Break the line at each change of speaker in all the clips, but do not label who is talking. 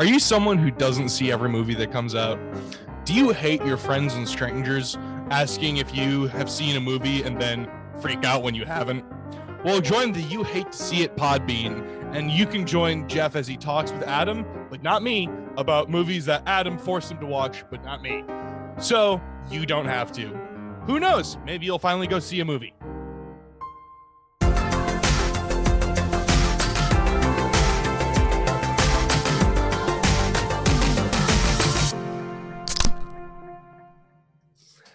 Are you someone who doesn't see every movie that comes out? Do you hate your friends and strangers asking if you have seen a movie and then freak out when you haven't? Well, join the You Hate to See It Podbean, and you can join Jeff as he talks with Adam, but not me, about movies that Adam forced him to watch, but not me. So you don't have to. Who knows? Maybe you'll finally go see a movie.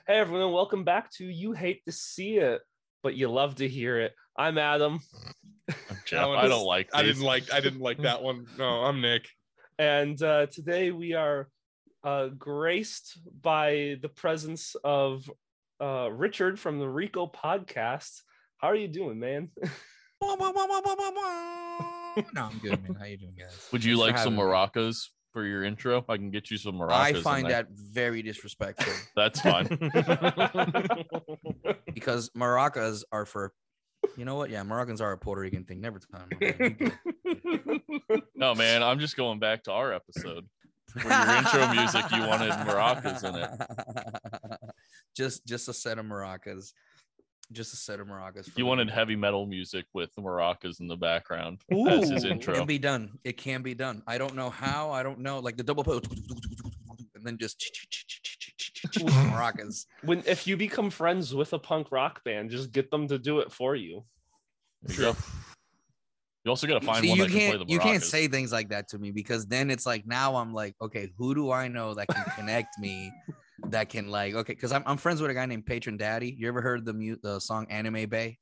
Hey everyone, welcome back to You Hate to See It, but you love to hear it. I'm Adam,
Jeff,
That one
I don't like.
I didn't like. I didn't like that one. No, I'm Nick.
and uh, today we are uh, graced by the presence of uh, Richard from the Rico podcast. How are you doing, man?
no, I'm good, man. How you doing, guys?
Would you
Thanks
like some
having me.
maracas for your intro? I can get you some maracas.
I find that very disrespectful
that's fine.
because maracas are for, you know what? Yeah, maracas are a Puerto Rican thing. Never time. Okay,
no, man, I'm just going back to our episode. For your intro music, you wanted maracas in it.
just, just a set of maracas. Just a set of maracas. for
You
me.
wanted heavy metal music with the maracas in the background. That's his
Ooh.
It
intro.
can be done. It can be done. I don't know how. I don't know. Like the double put, and then just maracas.
when if you become friends with a punk rock band, just get them to do it for you.
There you go. You also got to find
See,
one
you
that can play
can't
the maracas.
you can't say things like that to me because then it's like now I'm like, okay, who do I know that can connect me? That can like okay, because I'm I'm friends with a guy named Patron Daddy. You ever heard the mute the song Anime Bay?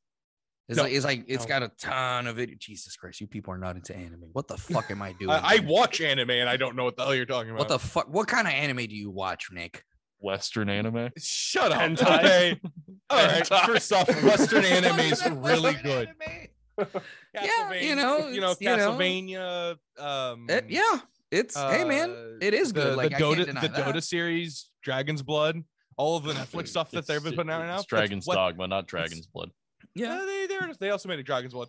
It's
No.
like it's like it's
No.
got a ton of it. Jesus Christ, you people are not into anime. What the fuck am I doing?
I, I watch anime and I don't know what the hell you're talking about.
what the fuck? What kind of anime do you watch, Nick?
Western anime.
Shut up.
Hentai.
Okay. All right.
Hentai.
First off, Western anime is really good.
Yeah, you know,
you know,
it's, you know.
Um,
It- yeah, it's hey man,
uh,
it is
the,
good. Like
the Dota,
can't deny
the
that.
Dota series, Dragon's Blood, all of the Netflix stuff that they've been putting out right now.
It's Dragon's
what-
Dogma, not Dragon's Blood.
Yeah,
Uh, they they they also made a Dragon's Blood.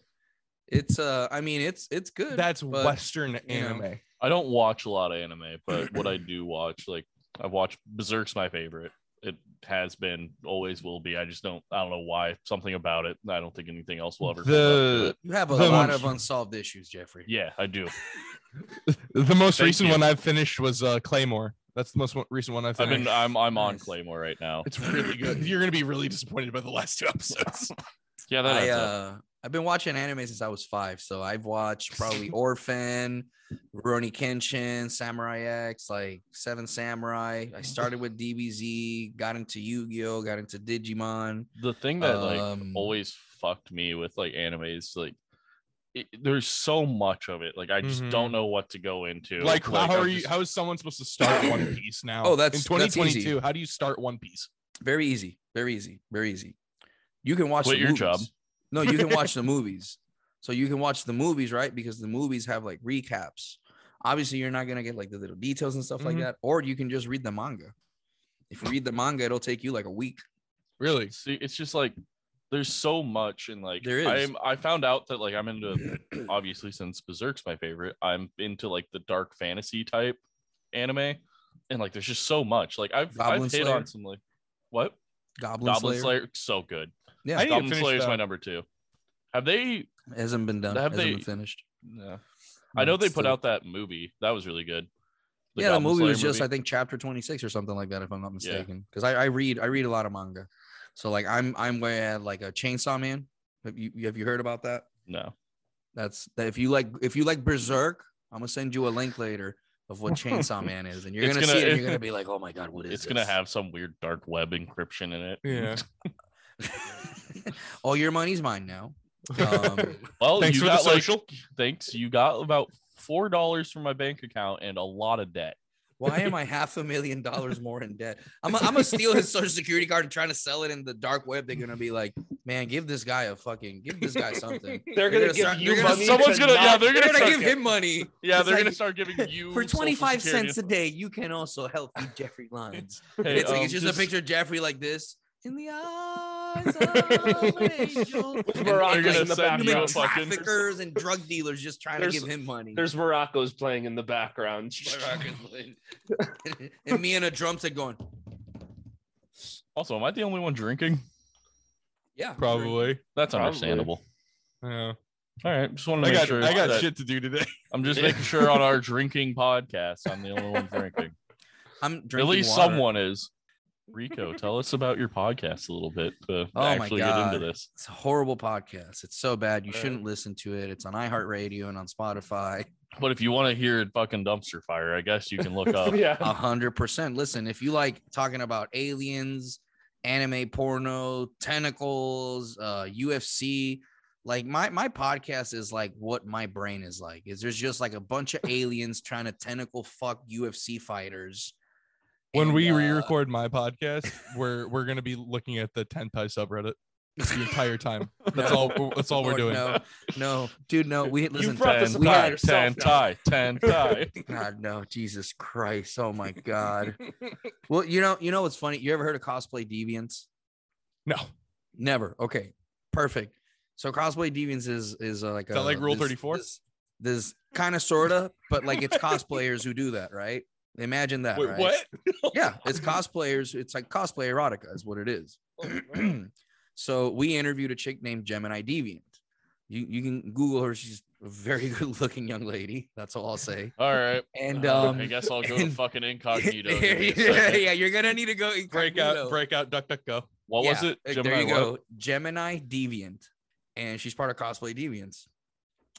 it's uh, I mean, it's it's good.
That's
but-
Western
know.
anime.
I don't watch a lot of anime, but what I do watch, like I've watched Berserk's my favorite. It has been, always will be. I just don't, I don't know why. Something about it. I don't think anything else will ever. live up
The.
You have a
The
lot
one-
of unsolved issues, Jeffrey.
Yeah, I do.
the most
Thank
recent
you.
one I've finished was uh, Claymore. That's the most one- recent one I've
I've
finished.
been, I'm, I'm on
Nice.
Claymore right now.
It's really good. You're gonna be really disappointed by the last two episodes.
Yeah, that
I
adds up.
uh, I've been watching anime since I was five, so I've watched probably Orphan, Rurouni Kenshin, Samurai X, like Seven Samurai. I started with DBZ, got into Yu-Gi-Oh, got into Digimon.
the thing that like
um,
always fucked me with like anime is like. It, there's so much of it. Like I just
Mhm.
don't know what to go into.
like, how
I'm
are you? How is someone supposed to start One Piece now?
Oh, that's-
in
that's
2022.
easy.
How do you start One Piece?
Very easy, very easy, very easy. You can watch
Quit
the
your
movies.
job.
No, you can watch the movies. So you can watch the movies, right? Because the movies have like recaps. Obviously, you're not gonna get like the little details and stuff
Mhm.
like that, or you can just read the manga. If you read the manga, it'll take you like a week.
Really?
See, it's just like there's so much and like
There is.
I'm I found out that like I'm into obviously since Berserk's my favorite, I'm into like the dark fantasy type anime. And like there's just so much. Like I've
Goblin
I've hit
Slayer?
on some like what?
Goblin,
Goblin
Slayer,
Slayer, so good.
Yeah,
I need
Goblin
finish
Slayer is my number two. Have they
hasn't been done.
Have
hasn't
they-
been finished.
yeah. I know they put
still-
out that movie. That was really good.
yeah, the movie
Slayer
was just
movie.
I think chapter 26 or something like that, if I'm not mistaken. Because I, I read I read a lot of manga. So like I'm I'm where like a Chainsaw Man. Have you have you heard about that?
no.
That's that if you like if you like Berserk, I'm gonna send you a link later of what Chainsaw Man is, and you're gonna,
gonna-
see it. And you're gonna be like, oh my god, what is
It's gonna have some weird dark web encryption in it.
Yeah.
All your money's mine now. Um,
Well,
Thanks
you
for the
got like
social.
thanks. You got about four dollars from my bank account and a lot of debt.
Why am I half a million dollars more in debt? I'm I'm gonna steal his social security card and trying to sell it in the dark web. They're gonna be like, man, give this guy a fucking give this guy something.
They're
They're
gonna
gonna
give
start-
you
gonna-
money.
someone's
to
gonna- yeah, they're
They're gonna
start
give him money.
Yeah, they're gonna start giving you
for 25 cents a day. You can also help me, Jeffrey Lines.
Hey,
it's like
um,
it's just, a picture of Jeffrey like this, in the eyes of an angel.
With
They're
maracas
gonna
in the
send you
background.
traffickers and drug dealers just trying to give him money.
There's maracas playing in the background.
and me and a drum set going,
Also, am I the only one drinking?
yeah,
Probably.
That's
Probably.
understandable.
Yeah.
All right, just want to
I
make
got
sure.
I got
that-
shit to do today.
I'm just making sure on our drinking podcast, I'm the only one drinking.
I'm drinking.
At least
water.
someone is. Rico, tell us about your podcast a little bit to
Oh my
actually get into
God.
this.
It's a horrible podcast. It's so bad. You
Right.
shouldn't listen to it. It's on iHeartRadio and on Spotify.
But if you want to hear it fucking dumpster fire, I guess you can look up.
yeah.
A hundred percent. Listen, if you like talking about aliens, anime porno, tentacles, uh, UFC, like my my podcast is like what my brain is like. Is there's just like a bunch of aliens trying to tentacle fuck UFC fighters.
When
And,
we
uh,
re-record my podcast, we're we're gonna be looking at the Tentai subreddit the entire time. That's
No.
all. That's all we're
Lord,
doing.
No, no, dude, no. We listen.
brought this
Ten
we had
yourself
ten
now.
tie, ten tie.
God, no, Jesus Christ. Oh my God. Well, you know, you know what's funny? You ever heard of cosplay deviants?
No.
Never. Okay, perfect. So cosplay deviants is is uh, like
Is that
a,
like Rule
this-
34?
This, this kind of sorta, but like it's cosplayers who do that, right? Imagine that.
Wait,
right?
what?
Yeah, it's cosplayers. It's like cosplay erotica is what it is. so we interviewed a chick named Gemini Deviant. You you can Google her. She's a very good looking young lady. That's all I'll say.
All right.
And um,
I guess I'll go to
and-
fucking incognito.
yeah,
Give me a second.
yeah, you're gonna need to go
Break out. Break out. Duck. Duck. Go.
What was it? Gemini
there you
what?
go. Gemini Deviant. And she's part of Cosplay Deviants.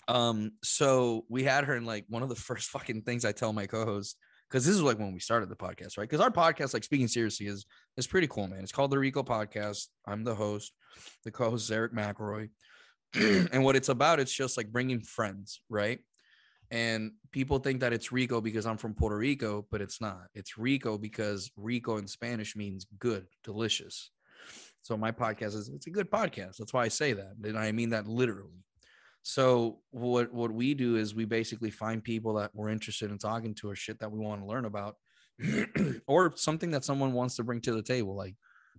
Um, so we had her in like one of the first fucking things I tell my co-host, because this is like when we started the podcast, right? Because our podcast, like speaking seriously, is is pretty cool, man. It's called the Rico Podcast. I'm the host. The co-host is Eric McElroy. and what it's about, it's just like bringing friends, right? And people think that it's Rico because I'm from Puerto Rico, but it's not. It's Rico because Rico in Spanish means good, delicious. So my podcast is it's a good podcast. That's why I say that. And I mean that literally. So what what we do is we basically find people that we're interested in talking to or shit that we want to learn about or something that someone wants to bring to the table. Like,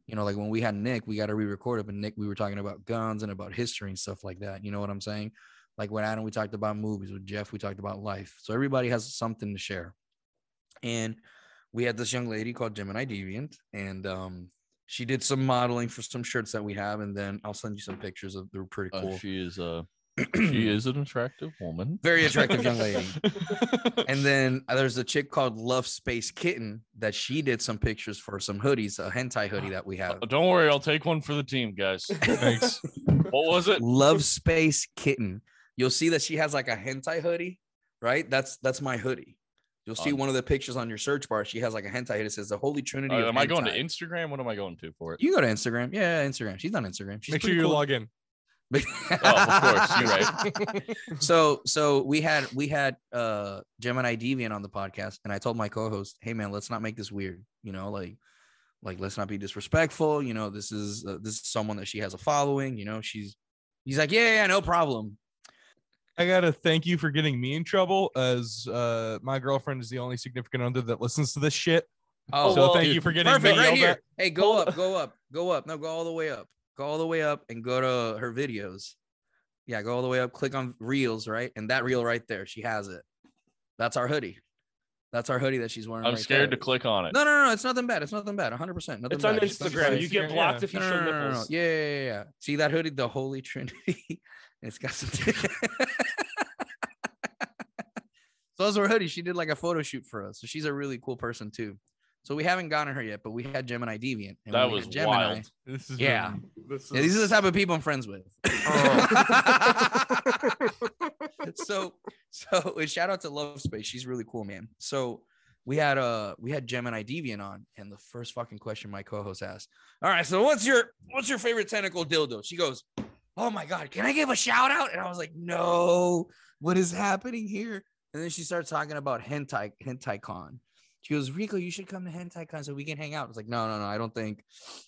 you know, like when we had Nick, we got to re-record it, but Nick, we were talking about guns and about history and stuff like that. You know what I'm saying? Like with Adam, we talked about movies. With Jeff, we talked about life. So everybody has something to share. And we had this young lady called Gemini Deviant, and um, she did some modeling for some shirts that we have, and then I'll send you some pictures of. They're pretty
Uh,
cool.
she is uh she is an attractive woman.
Very attractive young lady. And then uh, there's a chick called Love Space Kitten that she did some pictures for some hoodies, a hentai hoodie that we have.
Uh, Don't worry, I'll take one for the team, guys.
Thanks.
What was it?
Love Space Kitten. You'll see that she has like a hentai hoodie, right? That's that's my hoodie. You'll see
On-
one of the pictures on your search bar. She has like a hentai hoodie. It says the Holy Trinity.
Uh,
of
am I going to. Instagram? What am I going to for it?
You go to Instagram. Yeah, Instagram. She's on Instagram. She's
Make sure you
cool.
log in.
Oh, of course, you're right.
so so we had we had uh Gemini Deviant on the podcast, and I told my co-host, "Hey man, let's not make this weird. You know, like like let's not be disrespectful. You know, this is uh, this is someone that she has a following. You know, she's he's like, yeah, yeah, no problem.
I gotta thank you for getting me in trouble, as uh, my girlfriend is the only significant other that listens to this shit.
Oh,
so
well,
thank
dude,
you for getting
perfect,
me
right here.
at.
Hey, go up, go up, go up. No, go all the way up. Go all the way up and go to her videos. Yeah, go all the way up. Click on reels, right? And that reel right there, she has it. That's our hoodie. That's our hoodie that she's wearing.
I'm
right
scared
there.
to click on it.
No, no, no, no, it's nothing bad. It's nothing bad. 100. percent Nothing
It's on
bad. It's nothing
Instagram.
bad.
You get blocked
yeah.
if you
No,
show
no, no, no, no.
nipples.
Yeah, yeah, yeah, yeah. See that hoodie, the Holy Trinity. it's got some. so those were hoodies. She did like a photo shoot for us. So she's a really cool person too. So we haven't gotten her yet, but we had Gemini Deviant. and
That was
Gemini,
wild.
This is
Yeah.
This is,
Yeah, these are the type of people I'm friends with.
Oh.
so so shout out to Love Space. She's really cool, man. So we had uh we had Gemini Deviant on, and the first fucking question my co-host asked, All right, so what's your what's your favorite tentacle dildo? She goes, Oh my god, can I give a shout out? And I was like, No, what is happening here? And then she starts talking about hentai hentai con. She goes, Rico, you should come to hentai con so we can hang out. I was like, no, no, no, I don't think,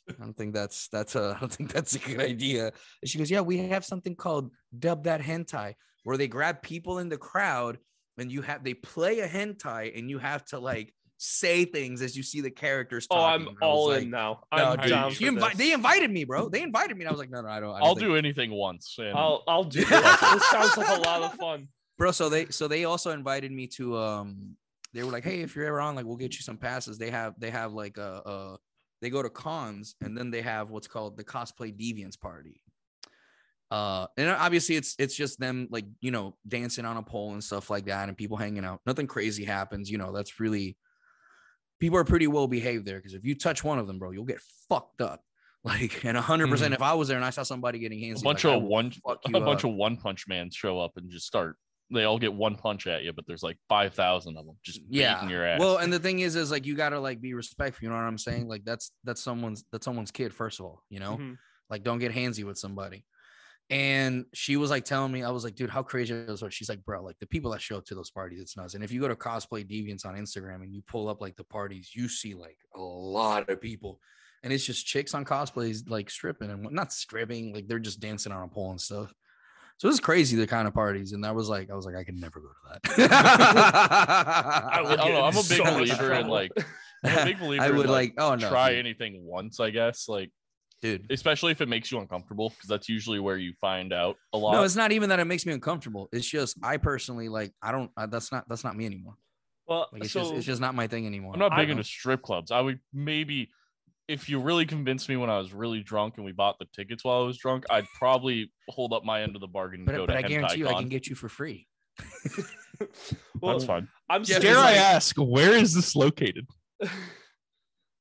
I don't think that's that's a, I don't think that's a good idea. And she goes, yeah, we have something called dub that hentai, where they grab people in the crowd and you have they play a hentai and you have to like say things as you see the characters.
Oh, I'm
talking. I was
all
like,
in now.
No,
I'm
dude,
down
you
for
invi-
this.
they invited me, bro. They invited me. And I was like, no, no, I don't. I don't
I'll do anything once. And
I'll I'll do this. this sounds like a lot of fun.
bro so they so they also invited me to um they were like hey if you're ever on like we'll get you some passes. They have they have like a, uh they go to cons and then they have what's called the cosplay deviants party. Uh and obviously it's it's just them like you know dancing on a pole and stuff like that and people hanging out. Nothing crazy happens you know that's really people are pretty well behaved there because if you touch one of them bro you'll get fucked up. Like and 100% if i was there and i saw somebody getting hands
a bunch
like,
of one a
you
bunch of one punch man show up and just start. They all get one punch at you, but there's like five thousand of them just
yeah.
beating your ass.
well and the thing is is like you gotta like be respectful you know what i'm saying? Like that's that's someone's that's someone's kid first of all you know?
Mhm.
like don't get handsy with somebody. And she was like telling me i was like dude how crazy is that she's like bro like the people that show up to those parties it's nuts. And if you go to cosplay deviants on instagram and you pull up like the parties you see like a lot of people. And it's just chicks on cosplays like stripping and not stripping like they're just dancing on a pole and stuff so it's crazy the kind of parties and that was like i was like i can never go to that
I, would,
I
don't
know. I'm a big
so
believer in like I'm a big believer.
I
in,
would
like,
like, oh no,
try
dude.
anything once, I guess. Like
dude.
especially if it makes you uncomfortable, because that's usually where you find out a lot.
No, it's not even that it makes me uncomfortable. It's just I personally like I don't. I, that's not that's not me anymore.
Well,
Like it's
so
just it's just not my thing anymore.
I'm not big into strip clubs. I would maybe, if you really convinced me when I was really drunk and we bought the tickets while I was drunk, I'd probably hold up my end of the bargain and
but
go
but
to
I guarantee you, I
HentaiCon.
can get you for free.
well,
That's fine.
I'm
Yeah,
sitting,
Dare I
like-
ask, where is this located?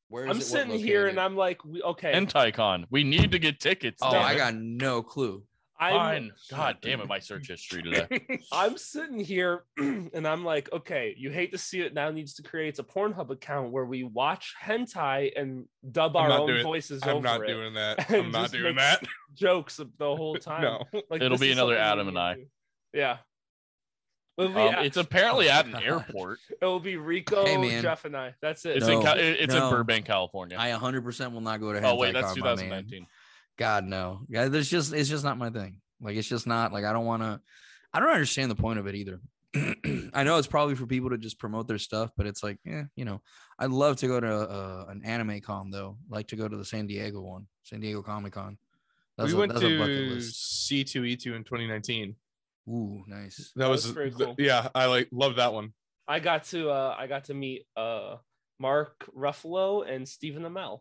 Where
I'm sitting here and I'm like, we, okay,
HentaiCon. We need to get tickets.
Oh,
damn
I
it.
got no clue.
I'm
Fine. God damn it, my search history today.
I'm sitting here and I'm like, okay, you hate to see it now needs to create a Pornhub account where we watch hentai and dub
I'm
our own
I'm
voices
I'm
over
not
it.
doing that.
And
I'm not
just
doing that.
Jokes the whole time.
No.
Like,
It'll be another Adam and I.
do. Yeah. It'll be,
Um, it's apparently
Oh,
at an
God.
airport.
it'll be Rico,
Hey, man.
Jeff, and I. That's it.
It's
No,
in it's
no.
in Burbank, California.
I 100 percent will not go to.
oh wait, that's
HentaiCon, my man.
2019.
God no. Yeah, there's just it's just not my thing. Like it's just not like I don't want to. I don't understand the point of it either. I know it's probably for people to just promote their stuff, but it's like, yeah, you know, I'd love to go to uh, an anime con though. like to go to the San Diego one, San Diego Comic Con.
we went
that's a bucket
to
list.
C2E2 in 2019.
Ooh, nice.
That, was,
was very
the-
cool.
yeah, I like love that one.
I got to uh I got to meet uh Mark Ruffalo and Stephen Amell.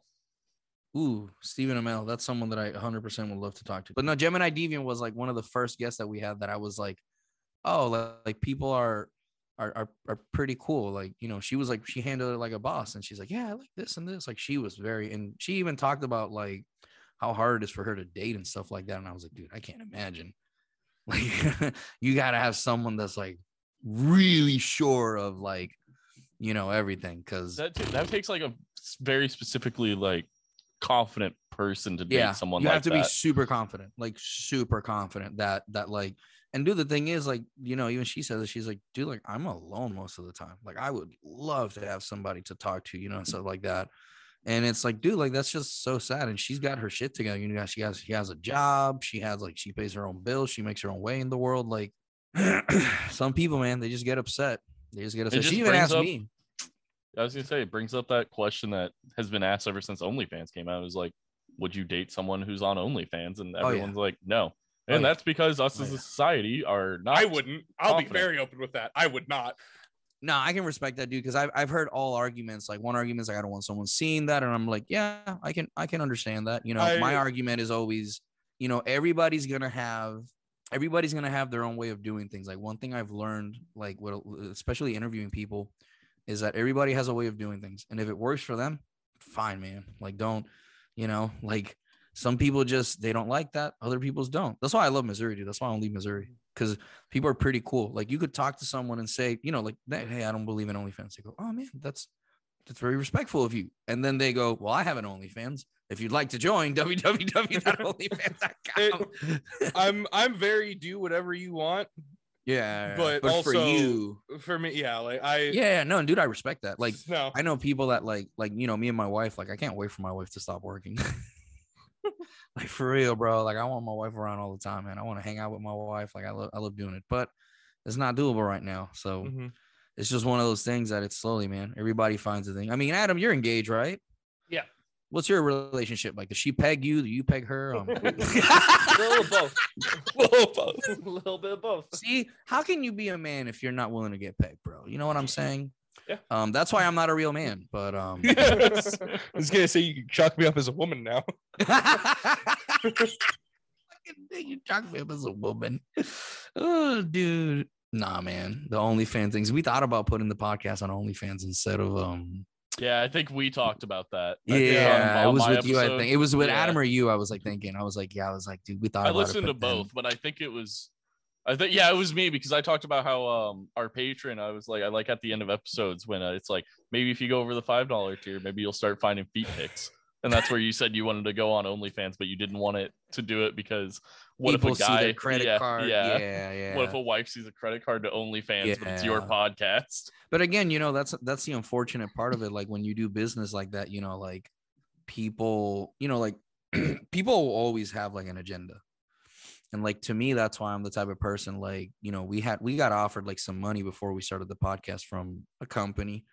Ooh, Stephen Amell. That's someone that I 100% would love to talk to. But no, Gemini Deviant was like one of the first guests that we had that I was like, oh, like, like people are, are are are pretty cool. Like you know, she was like she handled it like a boss, and she's like, yeah, I like this and this. Like she was very, and she even talked about like how hard it is for her to date and stuff like that. And I was like, dude, I can't imagine. Like you got to have someone that's like really sure of like you know everything because
That ta- that takes like a very specifically like confident person to date
yeah
someone
you
like
have to
that.
be super confident like super confident that that like and do the thing is like you know even she says it, she's like dude like i'm alone most of the time. Like i would love to have somebody to talk to you know and stuff like that. And it's like dude like that's just so sad and she's got her shit together you know she has she has a job she has like she pays her own bills she makes her own way in the world like some people man they just get upset. They just get upset.
Just
she even asked
up-
me
I was gonna say it brings up that question that has been asked ever since OnlyFans came out. It was like, would you date someone who's on OnlyFans? And
Oh, yeah.
everyone's like, no.
Oh,
And
yeah.
that's because us
Oh,
as a society are not.
I wouldn't. I'll
confident.
be very open with that. I would not.
No, I can respect that, dude, because I've I've heard all arguments. Like one argument is like I don't want someone seeing that, and I'm like, yeah, I can I can understand that. You know, my argument is always, you know, everybody's gonna have everybody's gonna have their own way of doing things. Like one thing I've learned, like what especially interviewing people, is that everybody has a way of doing things, and if it works for them, fine, man. Like don't, you know, like some people just they don't like that, other people's don't. That's why I love Missouri, dude. That's why I don't leave Missouri because people are pretty cool. Like you could talk to someone and say, you know, like, hey, I don't believe in OnlyFans. They go, oh man, that's that's very respectful of you. And then they go, well, I have an OnlyFans. If you'd like to join, www.onlyfans.com.
I'm I'm very do whatever you want.
Yeah,
but
for
also-
you,
For me, yeah, like I
yeah, no, dude, I respect that. Like,
no.
I know people that like, like you know, me and my wife. Like, I can't wait for my wife to stop working. like for real, bro. Like, I want my wife around all the time, man. I want to hang out with my wife. Like, I love, I love doing it, but it's not doable right now. So.
Mhm.
it's just one of those things that it's slowly, man. Everybody finds a thing. I mean, Adam, you're engaged, right?
Yeah.
What's your relationship like? Does she peg you? Do you peg her? Um,
a little of both.
Whoa, both.
a little bit of both.
See, how can you be a man if you're not willing to get pegged, bro? You know what I'm saying?
Yeah.
Um, that's why I'm not a real man. But um,
Yes. I was gonna say you can chalk me up as a woman now.
You chalk me up as a woman. Oh, dude. Nah, man. The OnlyFans things. We thought about putting the podcast on OnlyFans instead of um.
Yeah, I think we talked about that. I
Yeah,
on-
it was with you. I think it was with
Yeah.
Adam or you. I was like thinking. I was like, yeah. I was like, dude, we thought.
I
about it,
listened to
then-
both, but I think it was I think yeah, it was me because I talked about how um our patron. I was like, I like at the end of episodes when uh, it's like maybe if you go over the five dollar tier, maybe you'll start finding feet pics, and that's where you said you wanted to go on OnlyFans, but you didn't want it to do it because what
People
if a
see
guy
credit
yeah,
card.
yeah,
yeah, yeah.
What if a wife sees a credit card to OnlyFans, but it's your podcast?
but again, you know, that's that's the unfortunate part of it. Like when you do business like that, you know, like people, you know, like people always have like an agenda. And like to me, that's why I'm the type of person like, you know, we had we got offered like some money before we started the podcast from a company.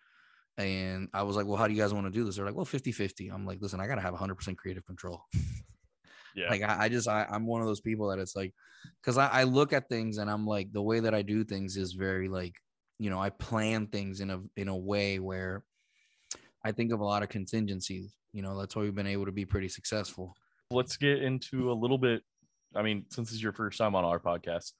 And I was like, well, how do you guys want to do this? They're like, well, 50 50. I'm like, listen, I got to have 100% creative control.
Yeah,
Like I, I just I, I'm one of those people that it's like because I, I look at things and I'm like the way that I do things is very like you know I plan things in a in a way where I think of a lot of contingencies. You know that's why we've been able to be pretty successful.
let's get into a little bit. I mean, since this is your first time on our podcast,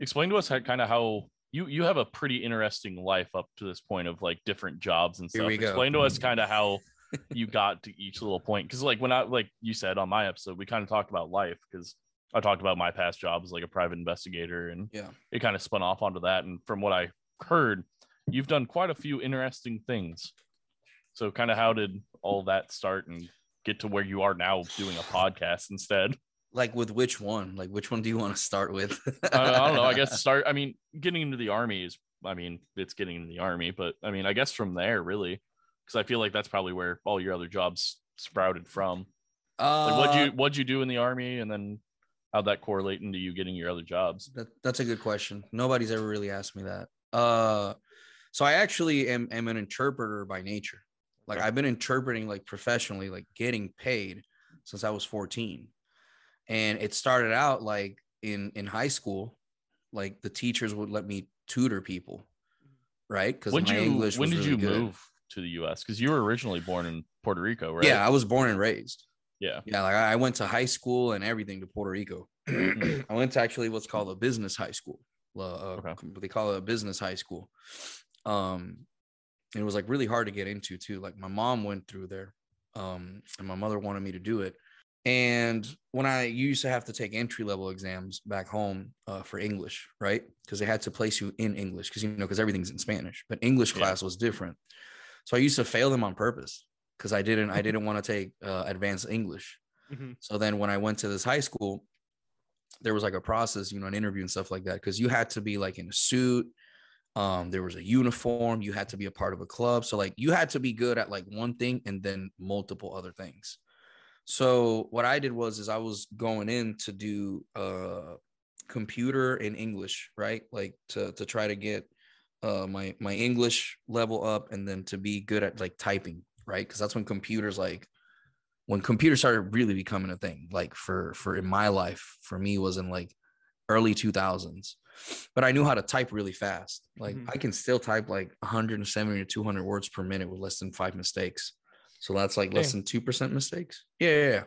explain to us how kind of how you you have a pretty interesting life up to this point of like different jobs and stuff.
we go.
Explain to us mm. kind of how you got to each little point because like when I like you said on my episode, we kind of talked about life because I talked about my past job as like a private investigator and
Yeah.
it kind of spun off onto that. And from what I heard, you've done quite a few interesting things. So kind of how did all that start and get to where you are now doing a podcast instead?
Like with which one? Like which one do you want to start with?
I, I don't know. I guess start. I mean, getting into the army is. I mean, it's getting into the army, but I mean, I guess from there, really, because I feel like that's probably where all your other jobs sprouted from.
uh,
Like, what'd you what'd you do in the army, and then how'd that correlate into you getting your other jobs?
That, that's a good question. Nobody's ever really asked me that. Uh, so I actually am, am an interpreter by nature. Like
Okay.
I've been interpreting like professionally, like getting paid since I was 14. And it started out like in in high school, like the teachers would let me tutor people, right? Because my
you
English
when did
really
you
good.
move to the U.S. Because you were originally born in Puerto Rico, right?
Yeah, I was born and raised.
yeah.
Yeah, like I I went to high school and everything to Puerto Rico. I went to actually what's called a business high school. Uh,
Okay.
They call it a business high school. Um, and it was like really hard to get into too. Like my mom went through there, um, and my mother wanted me to do it. And when I used to have to take entry level exams back home uh, for English, right? Because they had to place you in English, because you know, because everything's in Spanish. But English
Yeah.
class was different, so I used to fail them on purpose because I didn't I didn't want to take uh, advanced English.
Mhm.
So then when I went to this high school, there was like a process, you know, an interview and stuff like that. Cause you had to be like in a suit. Um, there was a uniform, you had to be a part of a club. So like you had to be good at like one thing and then multiple other things. So what I did was is I was going in to do uh computer and English, right? Like to to try to get uh my my English level up and then to be good at like typing, right? Because that's when computers like when computers started really becoming a thing like for for in my life for me was in like early 2000s but i knew how to type really fast like
Mhm.
i can still type like 170 to 200 words per minute with less than five mistakes so that's like less than 2% mistakes yeah, yeah, yeah.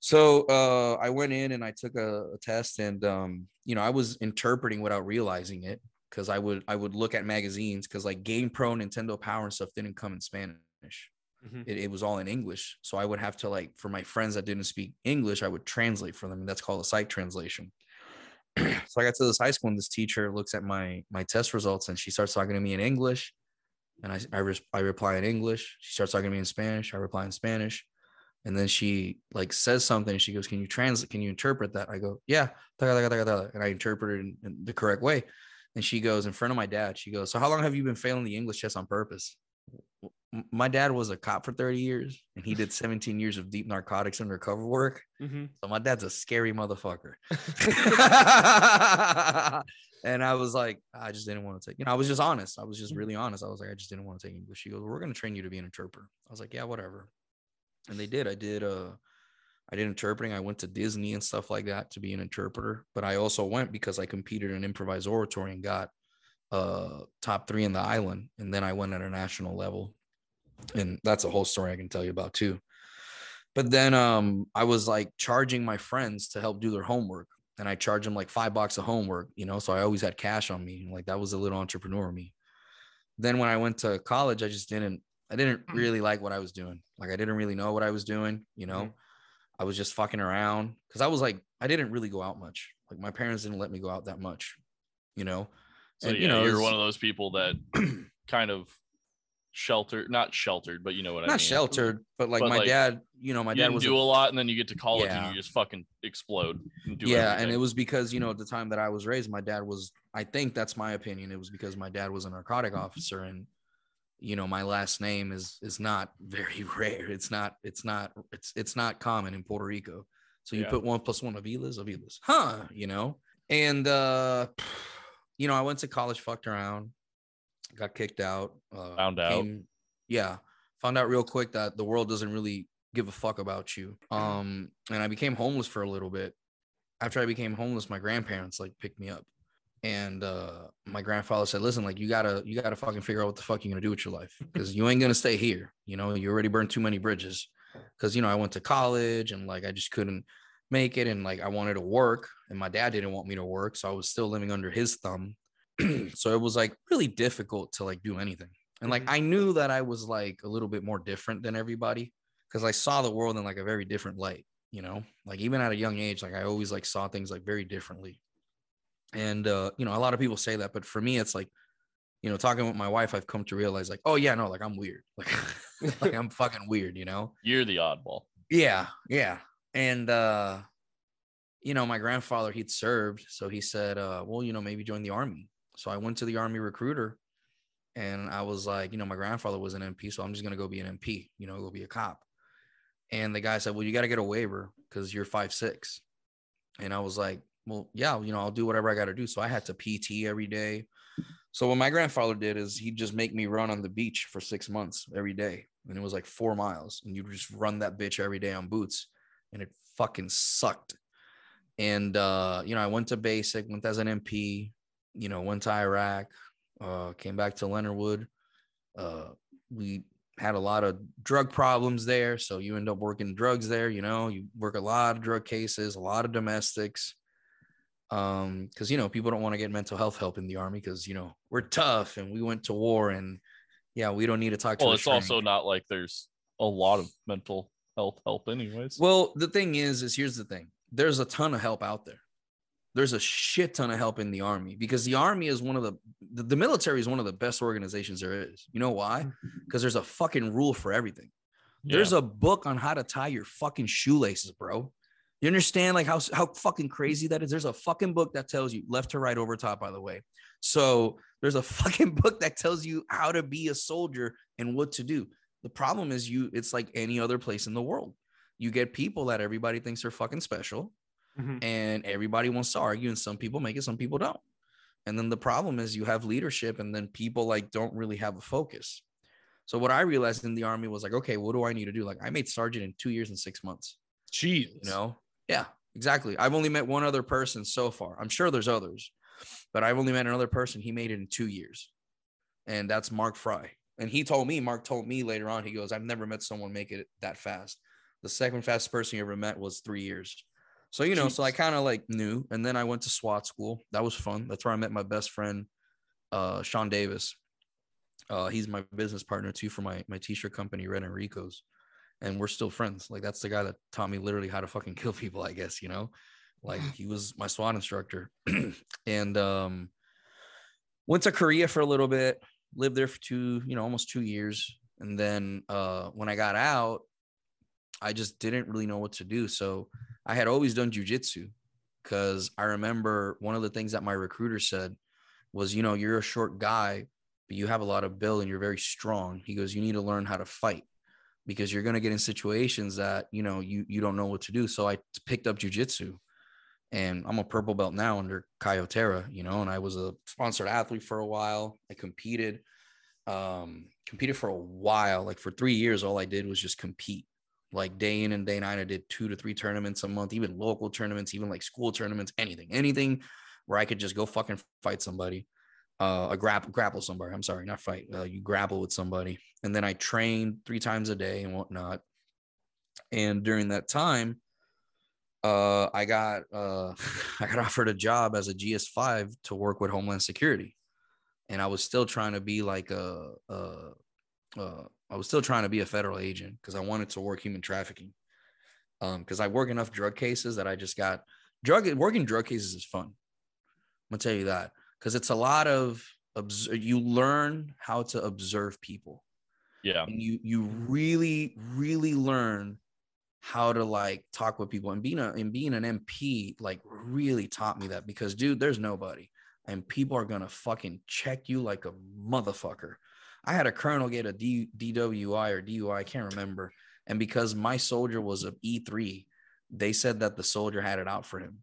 so uh i went in and i took a, a test and um you know i was interpreting without realizing it because i would i would look at magazines because like game pro nintendo power and stuff didn't come in spanish
Mhm.
it, it was all in English. So I would have to like for my friends that didn't speak English, I would translate for them. And that's called a sight translation. so I got to this high school and this teacher looks at my my test results and she starts talking to me in English. And I I, res- I reply in English. She starts talking to me in Spanish. I reply in Spanish. And then she like says something. She goes, "Can you translate? Can you interpret that?" I go, "Yeah." taga, taga, taga, taga," And I interpret it in, in the correct way. And she goes in front of my dad. She goes, "So how long have you been failing the English test on purpose?" My dad was a cop for 30 years and he did 17 years of deep narcotics undercover work.
Mhm.
So my dad's a scary motherfucker. and I was like, I just didn't want to take. You know, I was just honest. I was just really honest. I was like, I just didn't want to take English. She goes, We're gonna train you to be an interpreter. I was like, Yeah, whatever. And they did. I did. Uh, I did interpreting. I went to Disney and stuff like that to be an interpreter. But I also went because I competed in improvised oratory and got uh top three in the island. And then I went at a national level. And that's a whole story I can tell you about too. But then um I was like charging my friends to help do their homework. And I charge them like five bucks of homework, you know. So I always had cash on me. Like that was a little entrepreneur me. Then when I went to college, I just didn't I didn't mm. really like what I was doing. Like I didn't really know what I was doing, you know. Mm-hmm. I was just fucking around because I was like, I didn't really go out much. Like my parents didn't let me go out that much, you know.
So
And,
yeah,
you know,
you're one of those people that kind of sheltered, not sheltered, but you know what I mean.
Not sheltered, but like
But,
my
like,
dad, you know, my dad was
do
a-
a lot, and then you get to college
Yeah.
and you just fucking explode. And do
yeah, and it was because you know at the time that I was raised, my dad was. I think that's my opinion. It was because my dad was a narcotic officer, and you know my last name is is not very rare. It's not. It's not. It's it's not common in Puerto Rico. So you
Yeah.
put one plus one Avilas, Avilas, huh? You know, and uh, you know I went to college, fucked around, got kicked out. Uh,
Found out.
yeah, found out real quick that the world doesn't really give a fuck about you. Um, and I became homeless for a little bit. After I became homeless, my grandparents like picked me up. And uh my grandfather said, listen, like you gotta you gotta fucking figure out what the fuck you're gonna do with your life. Because you ain't gonna stay here. You know, you already burned too many bridges. Cause you know, I went to college and like I just couldn't make it. And like I wanted to work, and my dad didn't want me to work. So I was still living under his thumb. so it was like really difficult to like do anything. And like
Mhm.
I knew that I was like a little bit more different than everybody because I saw the world in like a very different light, you know, like even at a young age, like I always like saw things like very differently. And uh, you know, a lot of people say that, but for me, it's like, you know, talking with my wife, I've come to realize like, oh yeah, no, like I'm weird. Like, like I'm fucking weird, you know?
you're the oddball.
Yeah, yeah. And uh, you know, my grandfather, he'd served. So he said, uh, well, you know, maybe join the army. So I went to the army recruiter and I was like, you know, my grandfather was an MP, so I'm just gonna go be an MP, you know, go be a cop. And the guy said, Well, you gotta get a waiver because you're five six. And I was like, Well, yeah, you know, I'll do whatever I gotta do. So I had to PT every day. So what my grandfather did is he'd just make me run on the beach for six months every day. And it was like four miles. And you just run that bitch every day on boots. And it fucking sucked. And uh, you know, I went to basic, went as an MP, you know, went to Iraq, uh, came back to Leonard Wood. Uh, we had a lot of drug problems there. So you end up working drugs there, you know, you work a lot of drug cases, a lot of domestics. Um, because you know, people don't want to get mental health help in the army because you know we're tough and we went to war and yeah, we don't need to talk to
Well, it's also not like there's a lot of mental health help, anyways.
Well, the thing is, is here's the thing. There's a ton of help out there. There's a shit ton of help in the army because the army is one of the, the the military is one of the best organizations there is. You know why? Mm-hmm. Because there's a fucking rule for everything. There's a book on how to tie your fucking shoelaces, bro. You understand like how how fucking crazy that is? There's a fucking book that tells you left to right over top, by the way. So there's a fucking book that tells you how to be a soldier and what to do. The problem is you it's like any other place in the world. You get people that everybody thinks are fucking special
Mhm.
and everybody wants to argue and some people make it some people don't. And then the problem is you have leadership and then people like don't really have a focus. So what i realized in the army was like okay what do i need to do? Like i made sergeant in two years and six months.
Jeez.
you know? Yeah exactly. I've only met one other person so far. I'm sure there's others but i've only met another person he made it in two years and that's mark fry. And he told me mark told me later on he goes i've never met someone make it that fast. The second fastest person you ever met was three years so you know so i kind of like knew and then i went to swat school that was fun that's where i met my best friend uh sean davis uh he's my business partner too for my my t-shirt company red enrico's and we're still friends. Like that's the guy that taught me literally how to fucking kill people, I guess, you know. Like he was my SWAT instructor. and um went to Korea for a little bit, lived there for two, you know, almost 2 years. And then uh when I got out, I just didn't really know what to do. So I had always done jujitsu because I remember one of the things that my recruiter said was, you know, you're a short guy, but you have a lot of build and you're very strong. He goes, you need to learn how to fight because you're going to get in situations that you know you you don't know what to do so i picked up jujitsu and I'm a purple belt now under Caio Terra, you know, and I was a sponsored athlete for a while. I competed, um, competed for a while. Like for three years, all I did was just compete. Like day in and day night, I did two to three tournaments a month, even local tournaments, even like school tournaments, anything, anything where I could just go fucking fight somebody, uh, a grapple, grapple somebody. I'm sorry, not fight. Uh, you grapple with somebody, and then I trained three times a day and whatnot. And during that time, uh, I got uh, I got offered a job as a GS5 to work with Homeland Security, and I was still trying to be like a, a, a I was still trying to be a federal agent because I wanted to work human trafficking. Um, because I work enough drug cases that I just got drug working drug cases is fun. I'm gonna tell you that because it's a lot of you learn how to observe people.
Yeah,
and you you really really learn how to like talk with people and being a and being an MP like really taught me that because dude, there's nobody and people are gonna fucking check you like a motherfucker. I had a colonel get a D, DWI or DUI, I can't remember, and because my soldier was of E3, they said that the soldier had it out for him.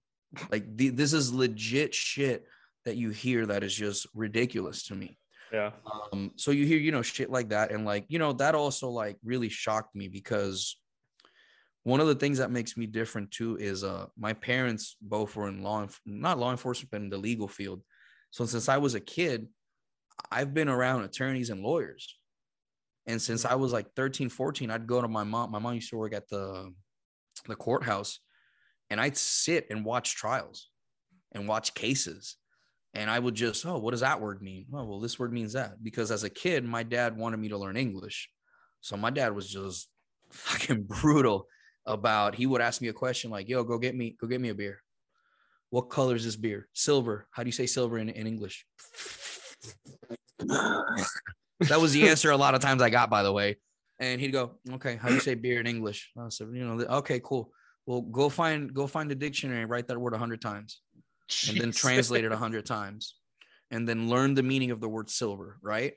Like the, this is legit shit that you hear that is just ridiculous to me.
Yeah.
Um, so you hear, you know, shit like that. And like, you know, that also like really shocked me because one of the things that makes me different too is uh my parents both were in law not law enforcement but in the legal field so since i was a kid i've been around attorneys and lawyers and since i was like 13 14 i'd go to my mom my mom used to work at the the courthouse and i'd sit and watch trials and watch cases and i would just oh what does that word mean oh well this word means that because as a kid my dad wanted me to learn english so my dad was just fucking brutal about he would ask me a question like, yo, go get me, go get me a beer. What color is this beer? Silver. How do you say silver in, in English? That was the answer a lot of times I got, by the way. And he'd go, okay, how do you say beer in English? I said, you know, okay, cool. Well, go find go find the dictionary, write that word a hundred times, Jeez. and then translate it a hundred times, and then learn the meaning of the word silver, right?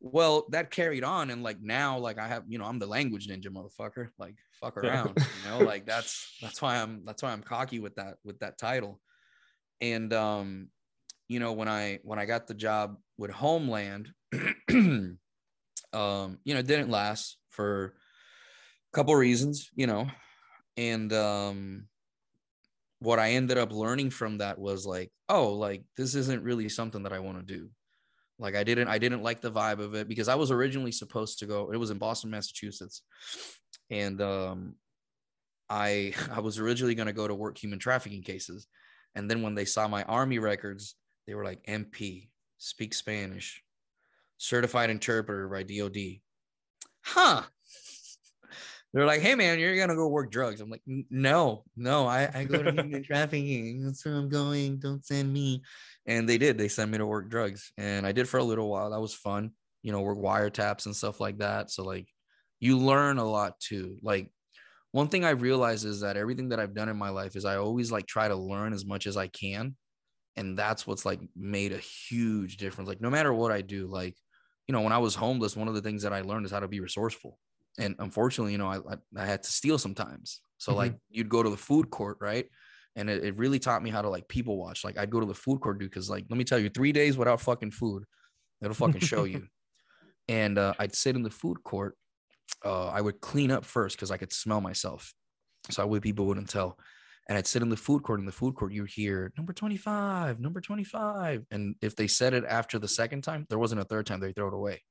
Well, that carried on, and like now, like I have, you know, I'm the language ninja, motherfucker. Like fuck around, you know. Like that's that's why I'm that's why I'm cocky with that with that title. And um, you know, when I when I got the job with Homeland, um, you know, it didn't last for a couple reasons, you know, and um, what I ended up learning from that was like, oh, like this isn't really something that I want to do. Like I didn't I didn't like the vibe of it because I was originally supposed to go. It was in Boston, Massachusetts, and um, I I was originally going to go to work human trafficking cases, and then when they saw my army records, they were like MP, speak Spanish, certified interpreter by DoD. Huh. They're like, hey man, you're gonna go work drugs. I'm like, no, no, I, I go to human trafficking. That's where I'm going. Don't send me and they did they sent me to work drugs and i did for a little while that was fun you know work wiretaps and stuff like that so like you learn a lot too like one thing i realized is that everything that i've done in my life is i always like try to learn as much as i can and that's what's like made a huge difference like no matter what i do like you know when i was homeless one of the things that i learned is how to be resourceful and unfortunately you know i, I, had to steal sometimes so mm-hmm. like you'd go to the food court right and it, it really taught me how to like people watch. Like I'd go to the food court, dude, because like let me tell you, three days without fucking food, it'll fucking show you. And uh, I'd sit in the food court. Uh, I would clean up first because I could smell myself, so I would people wouldn't tell. And I'd sit in the food court. In the food court, you hear number twenty five, number twenty five, and if they said it after the second time, there wasn't a third time. They throw it away.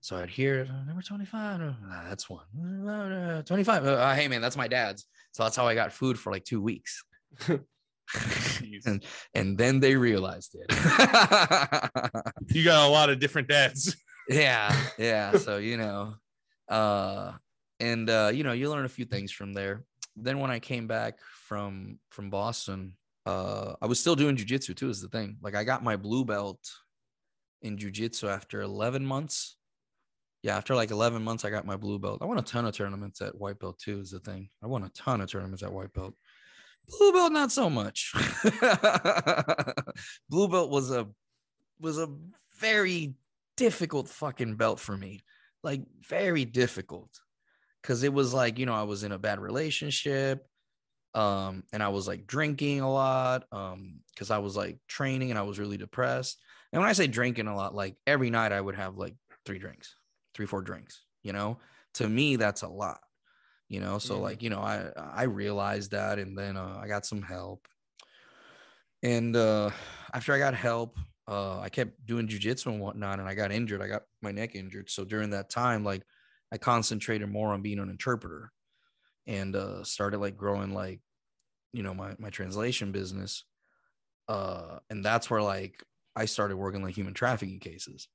So I'd hear uh, number 25. Uh, that's one. Uh, 25. Uh, hey, man, that's my dad's. So that's how I got food for like two weeks. and, and then they realized it.
you got a lot of different dads.
yeah, yeah. So you know, uh, and uh, you know, you learn a few things from there. Then when I came back from from Boston, uh, I was still doing jujitsu too. Is the thing. Like I got my blue belt in jujitsu after 11 months. Yeah, after like 11 months, I got my blue belt. I won a ton of tournaments at white belt too. Is the thing. I won a ton of tournaments at white belt. Blue belt, not so much. Blue belt was a was a very difficult fucking belt for me. Like very difficult. Cause it was like, you know, I was in a bad relationship. Um, and I was like drinking a lot, um, because I was like training and I was really depressed. And when I say drinking a lot, like every night I would have like three drinks, three, four drinks, you know, to me, that's a lot, you know? So
Mhm.
like, you know, I, I realized that and then, uh, I got some help and, uh, after I got help, uh, I kept doing jujitsu and whatnot and I got injured. I got my neck injured. So during that time, like I concentrated more on being an interpreter and, uh, started like growing like, you know, my, my translation business. Uh, and that's where like I started working like human trafficking cases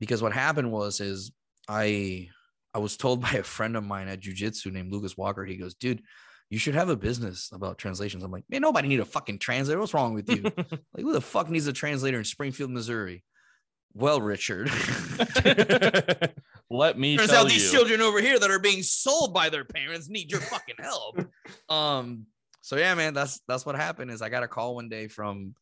because what happened was is I I was told by a friend of mine at jujitsu named Lucas Walker. He goes, dude, you should have a business about translations. I'm like, man, nobody need a fucking translator. What's wrong with you? like, who the fuck needs a translator in Springfield, Missouri? Well, Richard,
Let me
turns
tell
out these
you.
children over here that are being sold by their parents need your fucking help. um, so yeah, man, that's that's what happened. Is I got a call one day from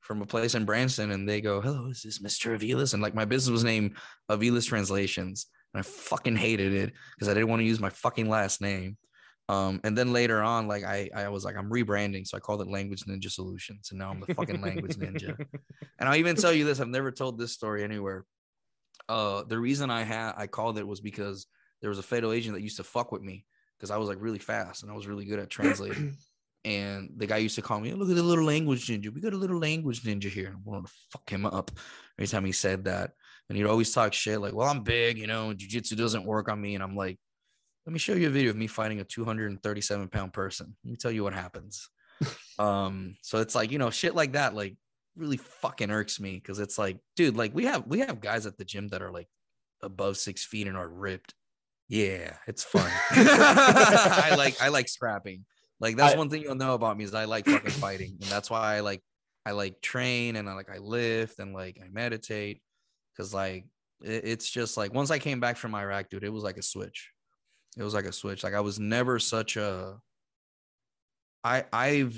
from a place in Branson, and they go, "Hello, is this Mr. Avilas?" And like my business was named Avilas Translations, and I fucking hated it because I didn't want to use my fucking last name. Um, and then later on, like I, I was like, I'm rebranding, so I called it Language Ninja Solutions, and now I'm the fucking Language Ninja. And I'll even tell you this: I've never told this story anywhere. Uh, the reason I had I called it was because there was a fatal agent that used to fuck with me because I was like really fast and I was really good at translating. and the guy used to call me, "Look at the little language ninja. We got a little language ninja here." And I wanted to fuck him up every time he said that. And he'd always talk shit like, "Well, I'm big, you know, jujitsu doesn't work on me." And I'm like, "Let me show you a video of me fighting a 237 pound person. Let me tell you what happens." um, so it's like you know, shit like that, like really fucking irks me because it's like, dude, like we have we have guys at the gym that are like above six feet and are ripped. Yeah, it's fun. I like I like scrapping. Like that's
I-
one thing you'll know about me is I like fucking fighting, and that's why I like I like train and I like I lift and like I meditate because like it, it's just like once I came back from Iraq, dude, it was like a switch. It was like a switch. Like I was never such a. I I've,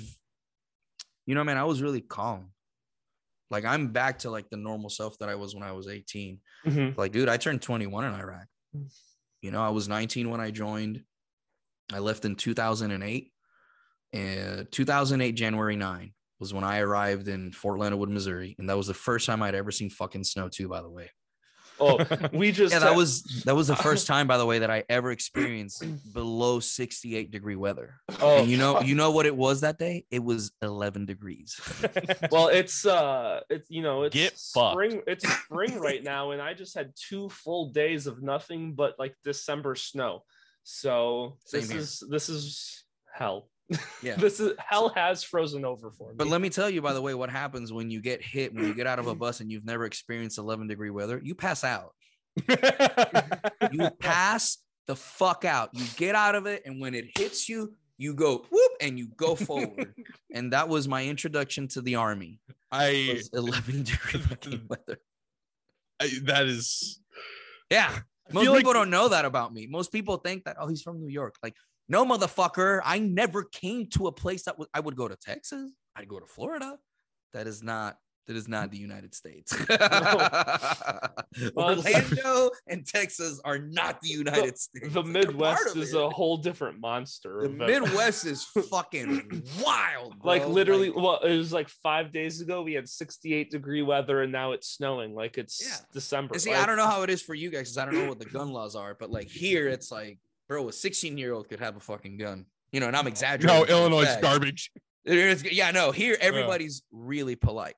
you know, man, I was really calm. Like I'm back to like the normal self that I was when I was 18.
Mhm.
Like, dude, I turned 21 in Iraq. You know, I was 19 when I joined. I left in 2008. And 2008, January 9 was when I arrived in Fort Leonard Wood, Missouri. And that was the first time I'd ever seen fucking snow, too, by the way.
Oh, we just
Yeah, that was that was the first time, by the way, that I ever experienced below 68 degree weather.
Oh,
And you know, you know what it was that day? It was 11 degrees.
well, it's uh, it's you know, it's
Get fucked.
spring. It's spring right now, and I just had two full days of nothing but like December snow. So
Same
this
here.
is this is hell.
Yeah.
this is hell has frozen over for me.
But let me tell you, by the way, what happens when you get hit, when you get out of a bus and you've never experienced 11 degree weather, you pass out. You pass the fuck out. You get out of it. And when it hits you, you go whoop and you go forward. and that was my introduction to the army.
I,
Was 11 degree fucking weather.
I that is
Yeah. Most
feel like-
people don't know that about me. Most people think that, oh, he's from New York. Like, no, motherfucker. I never came to a place that was, I would go to Texas. I'd go to Florida. That is not, that is not the United States.
Well,
Orlando and Texas are not the United States.
the Midwest is
it.
a whole different monster.
the
but-
Midwest is fucking wild.
like literally,
Like,
well, it was like five days ago. We had 68 degree weather, and now it's snowing. Like it's
Yeah.
December.
and see,
Like,
I don't know how it is for you guys because I don't know what the gun laws are, but like here, it's like, bro, a 16 year old could have a fucking gun. You know, and I'm exaggerating.
no Illinois garbage.
There's, yeah, no, here everybody's really polite.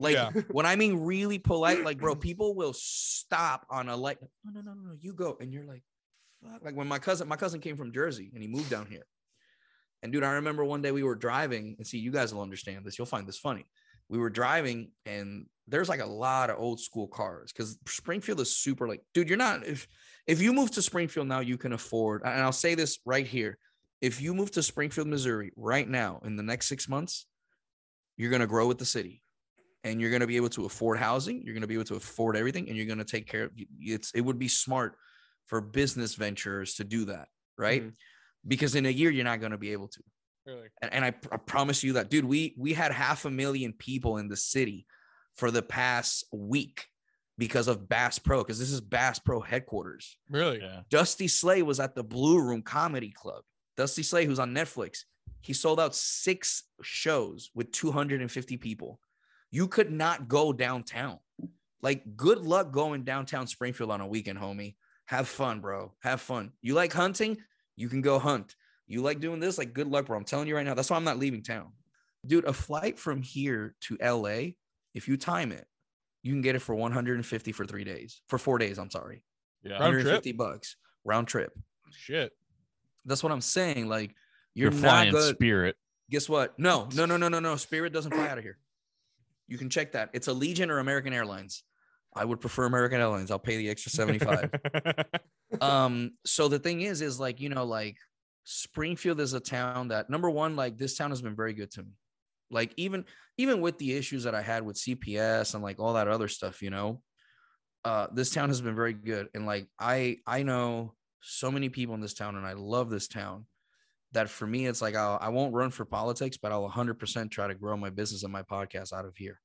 Like
Yeah.
when I mean really polite, like bro, people will stop on a like, no, no, no, no, no, you go, and you're like, fuck. Like when my cousin, my cousin came from Jersey and he moved down here, and dude, I remember one day we were driving, and see, you guys will understand this. You'll find this funny. We were driving, and there's like a lot of old school cars because Springfield is super like, dude, you're not if if you move to Springfield now, you can afford, and I'll say this right here if you move to Springfield, Missouri right now in the next six months, you're going to grow with the city and you're going to be able to afford housing. You're going to be able to afford everything and you're going to take care of it's, it would be smart for business ventures to do that. Right.
Mhm.
Because in a year, you're not going to be able to.
Really?
And, and I, pr- I promise you that, dude, we, we had half a million people in the city for the past week because of Bass Pro, because this is Bass Pro headquarters.
Really?
Yeah.
Dusty Slay was at the Blue Room Comedy Club. Dusty Slay, who's on Netflix, He sold out six shows with 250 people. You could not go downtown. Like, good luck going downtown Springfield on a weekend, homie. Have fun, bro. Have fun. You like hunting? You can go hunt. You like doing this? Like, good luck, bro. I'm telling you right now. That's why I'm not leaving town. Dude, a flight from here to LA, if you time it, you can get it for 150 for three days, for four days. I'm sorry.
Yeah.
Round trip?
150 bucks round trip.
Shit.
That's what I'm saying. Like,
You're,
you're,
flying
good.
Spirit.
Guess what? No, no, no, no, no, no. Spirit doesn't fly out of here. You can check that. It's Allegiant or American Airlines. I would prefer American Airlines. I'll pay the extra 75. um, so the thing is, is like, you know, like Springfield is a town that number one, like this town has been very good to me. Like even even with the issues that I had with CPS and like all that other stuff, you know, uh, this town has been very good. And like I I know so many people in this town, and I love this town. That for me, it's like I'll, I won't run for politics, but I'll 100% try to grow my business and my podcast out of here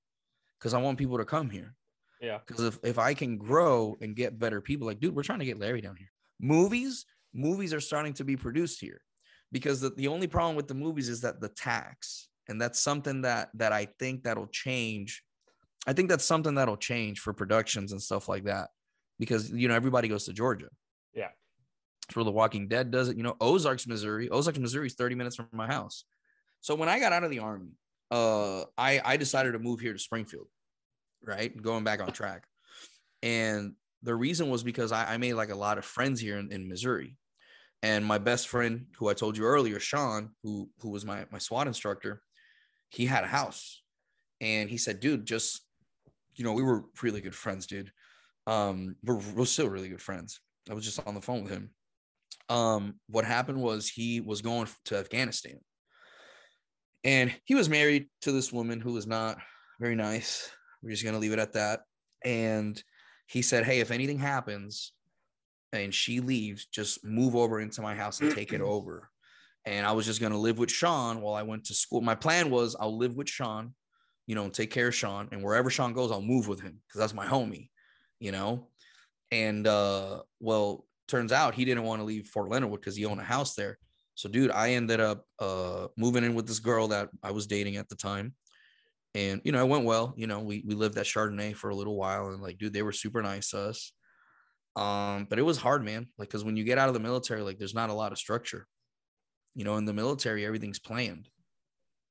because I want people to come here.
Yeah.
Because if, if I can grow and get better people, like, dude, we're trying to get Larry down here. Movies, movies are starting to be produced here because the, the only problem with the movies is that the tax. And that's something that that I think that'll change. I think that's something that'll change for productions and stuff like that. Because you know, everybody goes to Georgia.
Yeah.
Where The Walking Dead does it. You know, Ozarks, Missouri. Ozarks, Missouri is 30 minutes from my house. So when I got out of the army, uh, I I decided to move here to Springfield, right? Going back on track. And the reason was because I, I made like a lot of friends here in, in Missouri. And my best friend, who I told you earlier, Sean, who who was my my SWAT instructor, he had a house. And he said, dude, just you know, we were really good friends, dude. Um, we're, we're still really good friends. I was just on the phone with him. Um, what happened was he was going to Afghanistan. And he was married to this woman who was not very nice. We're just gonna leave it at that. And he said, Hey, if anything happens and she leaves, just move over into my house and take it over. And I was just gonna live with Sean while I went to school. My plan was I'll live with Sean, you know, take care of Sean. And wherever Sean goes, I'll move with him because that's my homie, you know. And uh, well, turns out he didn't want to leave Fort Leonard because he owned a house there. So, dude, I ended up uh, moving in with this girl that I was dating at the time. And, you know, it went well. You know, we, we lived at Chardonnay for a little while. And, like, dude, they were super nice to us. Um, but it was hard, man. Like, because when you get out of the military, like, there's not a lot of structure. You know, in the military, everything's planned.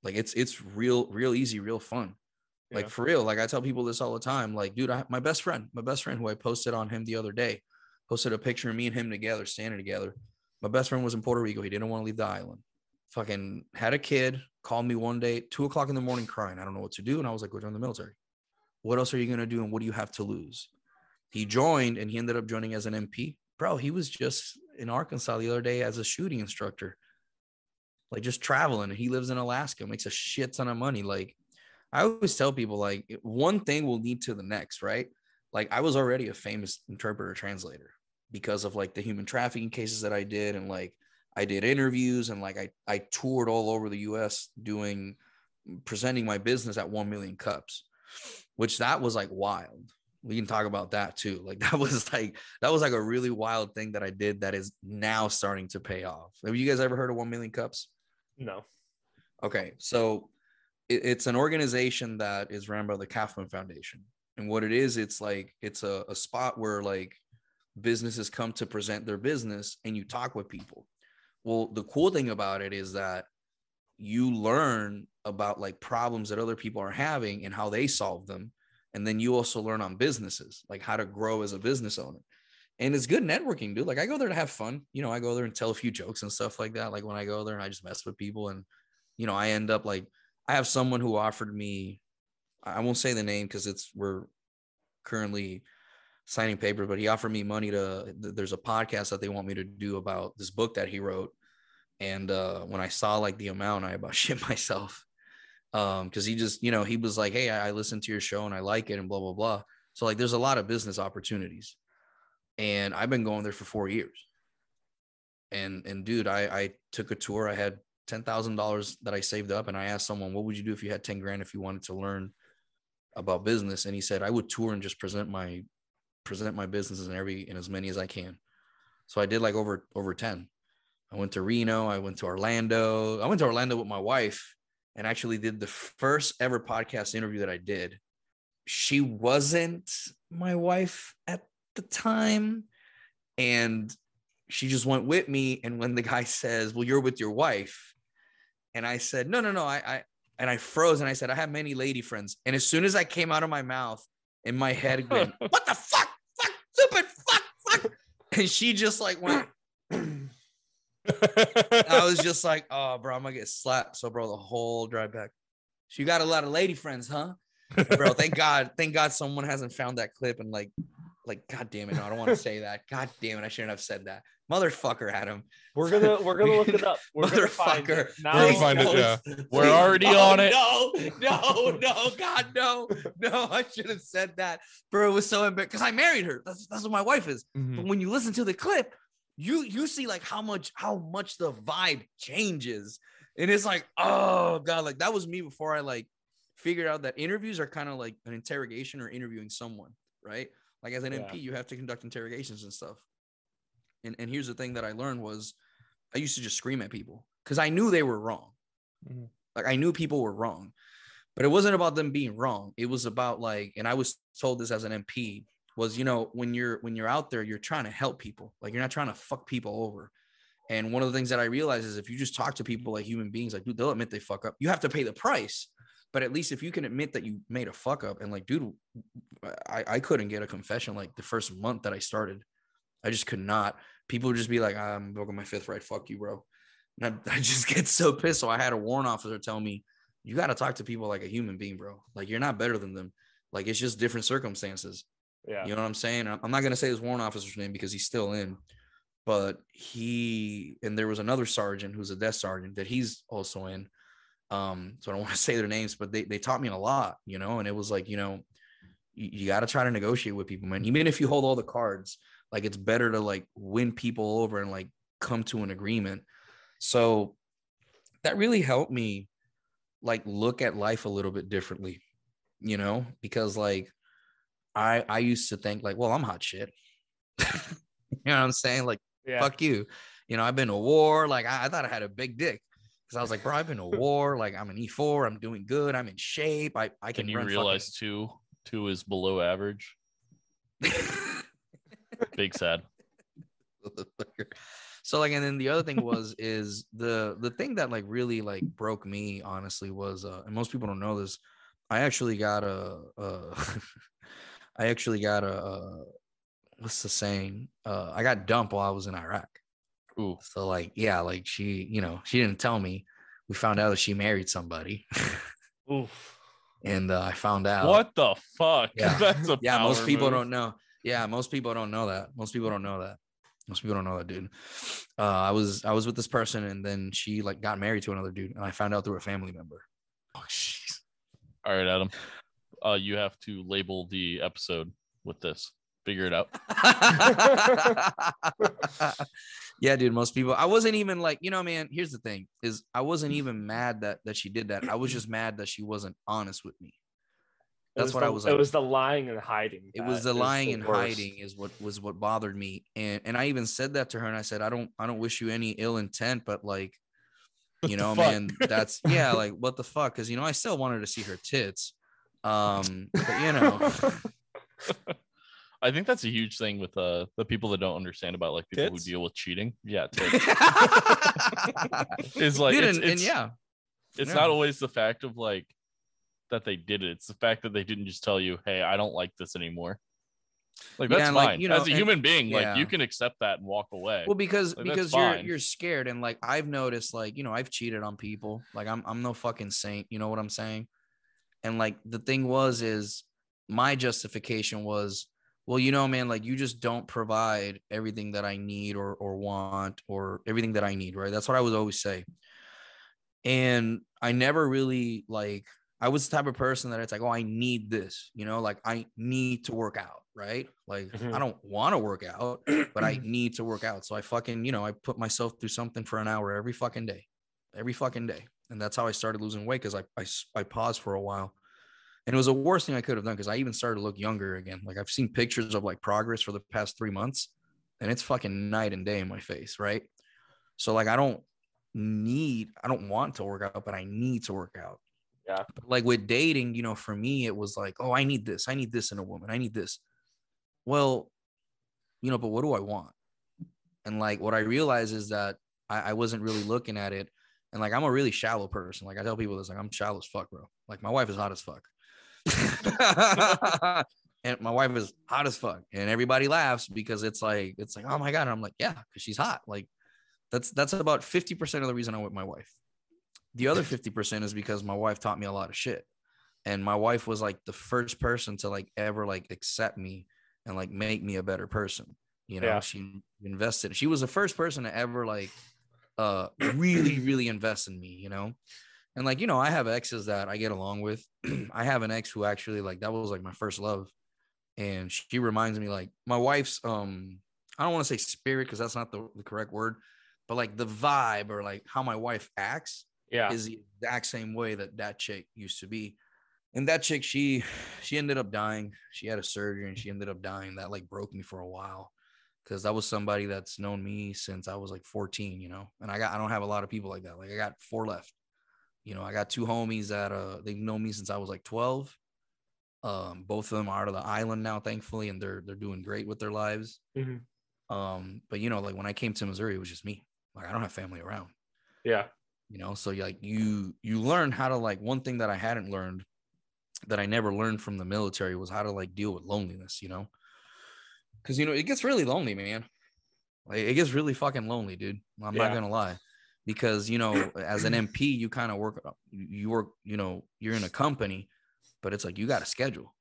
Like, it's it's real, real easy, real fun. Like
Yeah.
for real. Like I tell people this all the time. Like, dude, I, my best friend, my best friend who I posted on him the other day, posted a picture of me and him together, standing together. My best friend was in Puerto Rico. He didn't want to leave the island. Fucking had a kid, called me one day, two o'clock in the morning, crying. I don't know what to do. And I was like, go join the military. What else are you gonna do? And what do you have to lose? He joined and he ended up joining as an MP. Bro, he was just in Arkansas the other day as a shooting instructor. Like just traveling. He lives in Alaska, makes a shit ton of money. Like I always tell people like one thing will lead to the next, right? Like I was already a famous interpreter translator because of like the human trafficking cases that I did and like I did interviews and like I I toured all over the US doing presenting my business at 1 million cups, which that was like wild. We can talk about that too. Like that was like that was like a really wild thing that I did that is now starting to pay off. Have you guys ever heard of 1 million cups?
No.
Okay, so it, it's an organization that is run by the Kauffman Foundation, and what it is, it's like it's a, a spot where like businesses come to present their business, and you talk with people. Well, the cool thing about it is that you learn about like problems that other people are having and how they solve them, and then you also learn on businesses, like how to grow as a business owner. And it's good networking, dude. Like I go there to have fun. You know, I go there and tell a few jokes and stuff like that. Like when I go there and I just mess with people and you know, I end up like I have someone who offered me, I won't say the name because it's we're currently signing paper, but he offered me money to there's a podcast that they want me to do about this book that he wrote. And uh when I saw like the amount, I about shit myself. Um, because he just, you know, he was like, Hey, I, I listened to your show and I like it and blah blah blah. So like there's a lot of business opportunities. And I've been going there for four years. And and dude, I I took a tour. I had ten thousand dollars that I saved up, and I asked someone, "What would you do if you had ten grand if you wanted to learn about business?" And he said, "I would tour and just present my present my businesses in every in as many as I can." So I did like over over ten. I went to Reno. I went to Orlando. I went to Orlando with my wife and actually did the first ever podcast interview that I did. She wasn't my wife at the time. And she just went with me. And when the guy says, Well, you're with your wife. And I said, No, no, no. I, I and I froze and I said, I have many lady friends. And as soon as I came out of my mouth, in my head, went, What the fuck? Fuck, stupid, fuck, fuck. And she just like went, I was just like, oh, bro, I'm gonna get slapped. So, bro, the whole drive back. She got a lot of lady friends, huh? bro, thank God, thank God someone hasn't found that clip and like, like, god damn it, no, I don't want to say that. God damn it, I shouldn't have said that. Motherfucker, Adam.
We're gonna we're gonna look it up. We're gonna find
Motherfucker.
it. Now,
We're find it, yeah.
We're already on it.
No, no, no, God, no, no. I should have said that, bro. It was so embarrassing because I married her. That's that's what my wife is.
Mhm.
But when you listen to the clip, you you see like how much how much the vibe changes, and it's like, oh god, like that was me before I like figured out that interviews are kind of like an interrogation or interviewing someone, right? Like as an
Yeah.
MP, you have to conduct interrogations and stuff. And and here's the thing that I learned was I used to just scream at people because I knew they were wrong.
Mhm.
Like I knew people were wrong, but it wasn't about them being wrong. It was about like, and I was told this as an MP was, you know, when you're when you're out there, you're trying to help people. Like you're not trying to fuck people over. And one of the things that I realized is if you just talk to people like human beings, like dude, they'll admit they fuck up. You have to pay the price. But at least if you can admit that you made a fuck up and like, dude, I, I couldn't get a confession like the first month that I started. I just could not. People would just be like, I'm broken my fifth right. Fuck you, bro. And I, I just get so pissed. So I had a warrant officer tell me, you got to talk to people like a human being, bro. Like you're not better than them. Like it's just different circumstances.
yeah.
You know what I'm saying? I'm not gonna say his warrant officer's name because he's still in, but he and there was another sergeant who's a desk sergeant that he's also in. Um, so I don't want to say their names, but they they taught me a lot, you know, and it was like, you know, you, you got to try to negotiate with people, man. Even if you hold all the cards, like it's better to like win people over and like come to an agreement. So that really helped me like look at life a little bit differently, you know, because like I I used to think like, well, I'm hot shit. you know what I'm saying? Like,
Yeah.
fuck you. You know, I've been to war. Like, I, I thought I had a big dick because I was like, bro, I've been to war. Like, I'm an E4. I'm doing good. I'm in shape. I I can,
Can you realize two two is below average? Big sad.
So like and then the other thing was is the the thing that like really like broke me honestly was uh and most people don't know this i actually got a uh i actually got a uh what's the saying uh i got dumped while i was in iraq
Ooh,
so like yeah like she you know she didn't tell me we found out that she married somebody
Oof.
and uh, i found out
what the fuck?
Yeah.
That's a
yeah most people
move.
don't know yeah most people don't know that most people don't know that most people don't know that dude uh i was i was with this person and then she like got married to another dude and i found out through a family member
Oh, jeez. All right, Adam. Uh, you have to label the episode with this. Figure it out.
yeah dude most people i wasn't even like you know man here's the thing is i wasn't even mad that that she did that i was just mad that she wasn't honest with me that's what
the,
I was
It was the lying and hiding.
it was the lying
the
and
worst.
hiding is what was what bothered me and and i even said that to her and i said i don't i don't wish you any ill intent but like you know
fuck?
man that's yeah like what the fuck because you know i still wanted to see her tits um but you know
I think that's a huge thing with uh the people that don't understand about like people
Tits?
who deal with cheating. Yeah, it's like
Dude,
it's,
and, and yeah
it's
yeah.
not always the fact of like that they did it. It's the fact that they didn't just tell you, "Hey, I don't like this anymore." Like that's
and,
fine.
like, you know,
As a
and-
human being, like you can accept that and walk away.
well because
Like,
because you're
fine.
you're scared and like i've noticed like you know i've cheated on people like i'm i'm no fucking saint you know what i'm saying and like the thing was is my justification was well you know man like you just don't provide everything that i need or or want or everything that i need right that's what i would always say and i never really like i was the type of person that it's like oh i need this you know like i need to work out right like
Mhm.
i don't want to work out but I need to work out. So I fucking, you know, I put myself through something for an hour every fucking day, every fucking day. And that's how I started losing weight because I I paused for a while. And it was the worst thing I could have done because I even started to look younger again. Like I've seen pictures of like progress for the past three months and it's fucking night and day in my face. Right. So like I don't need, I don't want to work out, but I need to work out.
Yeah.
Like with dating, you know, for me, it was like, oh, I need this, I need this in a woman, I need this. Well, you know, but what do I want? And like what I realized is that I, I wasn't really looking at it. And like I'm a really shallow person. Like I tell people this, like I'm shallow as fuck, bro. Like my wife is hot as fuck. and my wife is hot as fuck. And everybody laughs because it's like, it's like, oh my God. And I'm like, yeah, because she's hot. Like that's that's about 50% of the reason I'm with my wife. The other 50% is because my wife taught me a lot of shit. And my wife was like the first person to like ever like accept me and like make me a better person. You know,
Yeah.
she invested. She was the first person to ever like uh really, really invest in me, you know. And like, you know, I have exes that I get along with. I have an ex who actually like that was like my first love. And she reminds me like my wife's um I don't want to say spirit because that's not the, the correct word, but like the vibe or like how my wife acts
Yeah.
is the exact same way that that chick used to be. And that chick, she she ended up dying. She had a surgery and she ended up dying. That like broke me for a while because that was somebody that's known me since I was like 14, you know. And I got I don't have a lot of people like that. Like I got four left. You know, I got two homies that uh they've known me since I was like 12. Um, both of them are out of the island now, thankfully, and they're they're doing great with their lives.
Mhm.
Um, but you know, like when I came to Missouri, it was just me. Like I don't have family around
Yeah.
you know so like you you learn how to like one thing that i hadn't learned that i never learned from the military was how to like deal with loneliness you know because you know it gets really lonely man like it gets really fucking lonely dude i'm not gonna lie because you know as an mp you kind of work you work you know you're in a company but it's like you got a schedule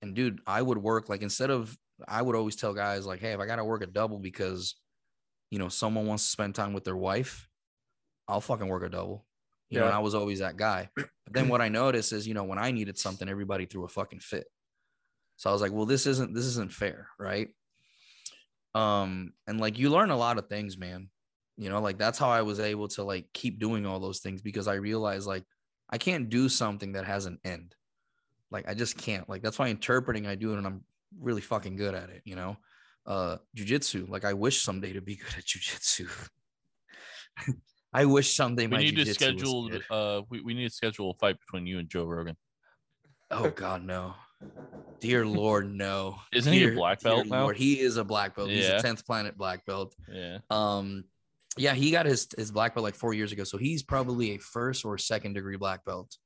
and dude i would work like instead of i would always tell guys like hey if i gotta work a double because you know someone wants to spend time with their wife I'll fucking work a double. You know,
Yeah.
and I was always that guy. But then what I noticed is, you know, when I needed something, everybody threw a fucking fit. So I was like, well, this isn't this isn't fair, right? Um, and like you learn a lot of things, man. You know, like that's how I was able to like keep doing all those things because I realized like I can't do something that has an end. Like I just can't. Like that's why interpreting I do it and I'm really fucking good at it, you know. Uh jujitsu. Like I wish someday to be good at jujitsu. I wish someday
We need to schedule. Uh, we, we need to schedule a fight between you and Joe Rogan.
Oh God, no. Dear Lord, no.
Isn't he a black belt now?
Lord, He is a black belt. He's a 10th planet black belt.
Yeah.
Um, yeah, he got his his black belt like four years ago. So he's probably a first or second degree black belt.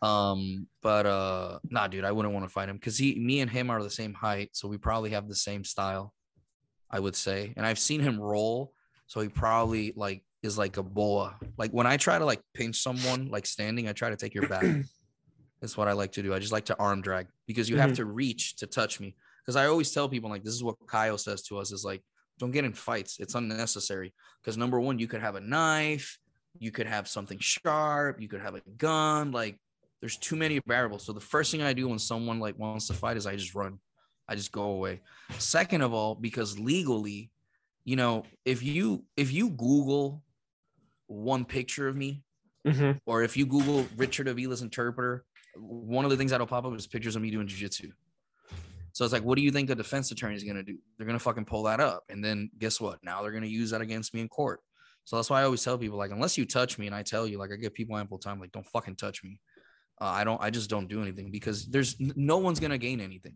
Um, but uh nah, dude, I wouldn't want to fight him because he me and him are the same height, so we probably have the same style, I would say. And I've seen him roll, so he probably like is like a boa. Like when I try to like pinch someone like standing, I try to take your back. That's what I like to do. I just like to arm drag because you have
Mhm.
to reach to touch me. Because I always tell people like this is what Kyle says to us is like, don't get in fights. It's unnecessary. Because number one, you could have a knife, you could have something sharp, you could have a gun. Like there's too many variables. So the first thing I do when someone like wants to fight is I just run. I just go away. Second of all, because legally, you know, if you if you Google one picture of me,
Mhm.
or if you Google Richard Avila's interpreter, one of the things that'll pop up is pictures of me doing jujitsu. So it's like, what do you think a defense attorney is gonna do? They're gonna fucking pull that up, and then guess what? Now they're gonna use that against me in court. So that's why I always tell people, like, unless you touch me, and I tell you, like, I give people ample time, like, don't fucking touch me. Uh, I don't. I just don't do anything because there's n- no one's gonna gain anything.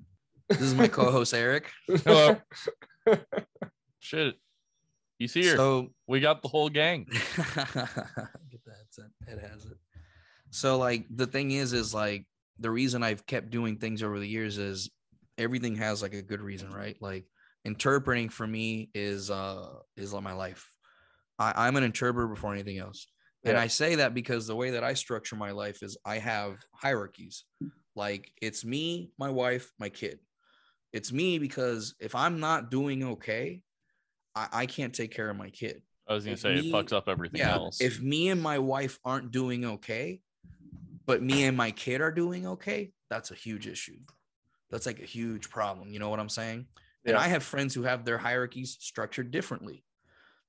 This is my co-host Eric.
Hello.
Shit. He's here.
So
we got the whole gang.
Get the headset. It has it. So like the thing is, is like the reason I've kept doing things over the years is everything has like a good reason, right? Like interpreting for me is uh is like my life. I, I'm an interpreter before anything else. And I say that because the way that I structure my life is I have hierarchies. Like it's me, my wife, my kid. It's me because if I'm not doing okay, I, I can't take care of my kid
I was gonna
If
say
me-
it fucks up everything else.
if me and my wife aren't doing okay, but me and my kid are doing okay, that's a huge issue. That's like a huge problem. You know what I'm saying? And I have friends who have their hierarchies structured differently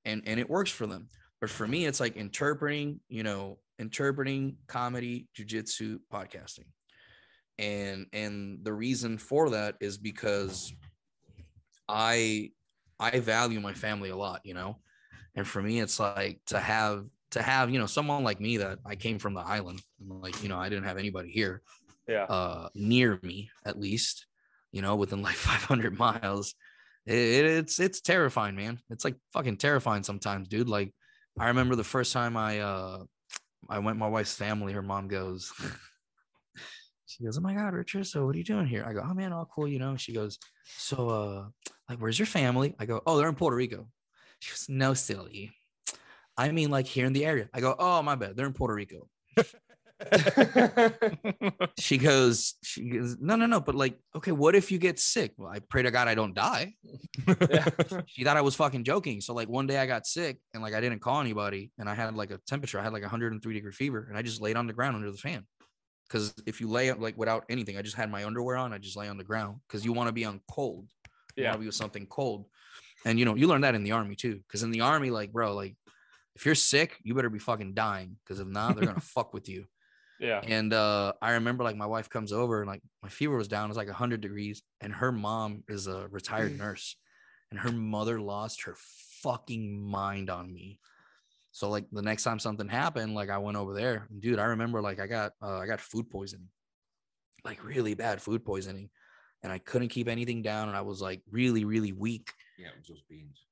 and, and it works for them. But for me, it's like interpreting, you know, interpreting comedy, jujitsu, podcasting. And and the reason for that is because I I value my family a lot, you know And for me, it's like to have to have you know someone like me that I came from the island, and like you know I didn't have anybody here
Yeah.
uh near me at least, you know, within like 500 miles. It, it- it's it's terrifying, man. It's like fucking terrifying sometimes, dude. Like I remember the first time I uh I went my wife's family, her mom goes, she goes, Oh my god, Richard, so what are you doing here? I go, Oh man, all cool, you know. She goes, So uh like where's your family? I go, Oh, they're in Puerto Rico. She goes, No, silly. I mean like here in the area. I go, Oh my bad, they're in Puerto Rico. She goes, she goes, no, no, no. But like, okay, what if you get sick? Well, I pray to God I don't die. She thought I was fucking joking. So like one day I got sick and like I didn't call anybody and I had like a temperature. I had like 103 degree fever and I just laid on the ground under the fan. Cause if you lay like without anything, I just had my underwear on. I just lay on the ground because you want to be on cold. You
Yeah.
want to be with something cold. And you know, you learn that in the army too. Cause in the army, like, bro, like if you're sick, you better be fucking dying. Cause if not, they're gonna fuck with you.
Yeah.
And uh, I remember like my wife comes over and like my fever was down, it was like 100 degrees. And her mom is a retired nurse, and her mother lost her fucking mind on me. So like the next time something happened, like I went over there, and dude, I remember like I got uh, I got food poisoning, like really bad food poisoning, and I couldn't keep anything down, and I was like really really weak.
Yeah, it was those beans.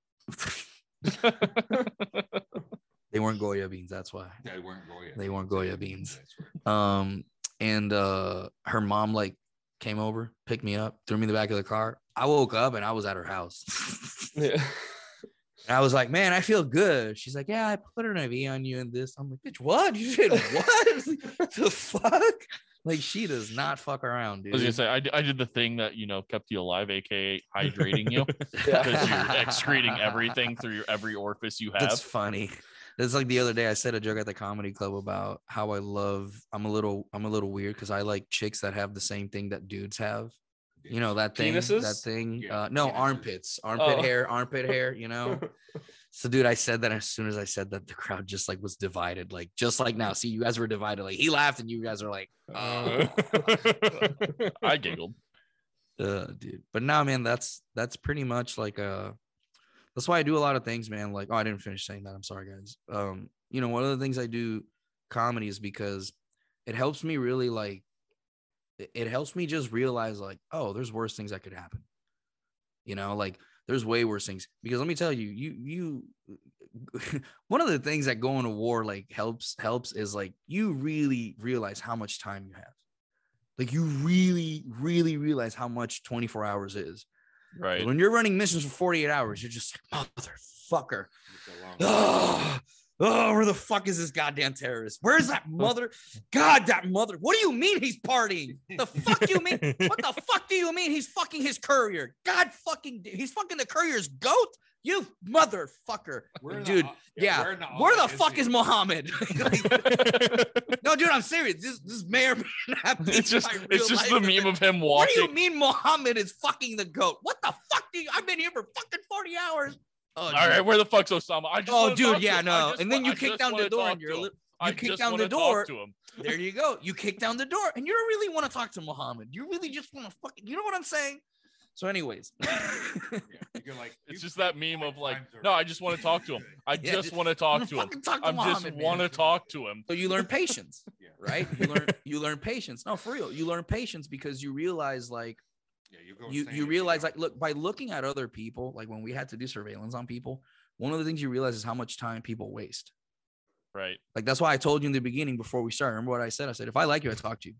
They weren't Goya beans, that's why.
They weren't Goya.
They weren't Goya beans.
Right.
Um, and uh, her mom like came over, picked me up, threw me in the back of the car. I woke up and I was at her house.
Yeah.
and I was like, man, I feel good. She's like, yeah, I put an IV on you and this. I'm like, bitch, what? You did what? the fuck? Like, she does not fuck around,
I was gonna
dude.
say I did the thing that you know kept you alive, aka hydrating you,
Yeah.
because you're excreting everything through your every orifice you have.
That's funny. It's like the other day I said a joke at the comedy club about how I love I'm a little I'm a little weird because I like chicks that have the same thing that dudes have. You know that thing,
Penises?
that thing.
Yeah,
uh, no
penises.
armpits, armpit
Oh.
hair, armpit hair. You know. So, dude, I said that as soon as I said that, the crowd just like was divided, like just like now. See, you guys were divided. Like he laughed, and you guys are like, oh,
I giggled.
uh, dude. But now, man, that's that's pretty much like uh, that's why I do a lot of things, man. Like, oh, I didn't finish saying that. I'm sorry, guys. Um, you know, one of the things I do comedy is because it helps me really like, it, helps me just realize like, oh, there's worse things that could happen. You know, like there's way worse things because let me tell you, you you one of the things that going to war like helps helps is like you really realize how much time you have. Like you really, really realize how much 24 hours is.
Right.
When you're running missions for 48 hours, you're just like, motherfucker.
It's a long-
Oh, oh, where the fuck is this goddamn terrorist? Where's that mother? God, that mother. What do you mean he's partying? The fuck do you mean? What the fuck do you mean he's fucking his courier? God fucking, he's fucking the courier's goat. You motherfucker,
in the
dude.
ho-
Yeah,
where the
fuck
he?
is Muhammad? Like, no, dude, I'm serious. This this may or may not be
it's just it's just the meme of him walking.
What do you mean Muhammad is fucking the goat? What the fuck do you? I've been here for fucking 40 hours. Oh,
All right, where the fuck's Osama? I just
Oh, dude, yeah, no. And then you kick down the door and you're li- you
I
kick down the door.
to him.
there you go. You kick down the door and you don't really want to talk to Muhammad. You really just want to fucking, you know what I'm saying? So, anyways,
Yeah, you're like,
It's just that meme of like, no, I just want to talk to him. I
Yeah,
just want to talk
wanna
him.
talk to
I just want to talk to him.
So you learn patience,
Yeah.
right? You learn you learn patience. No, for real. You learn patience because you realize like
Yeah, you go
you you realize like look by looking at other people, like when we had to do surveillance on people, one of the things you realize is how much time people waste.
Right.
Like that's why I told you in the beginning before we started. Remember what I said? I said if I like you, I talk to you.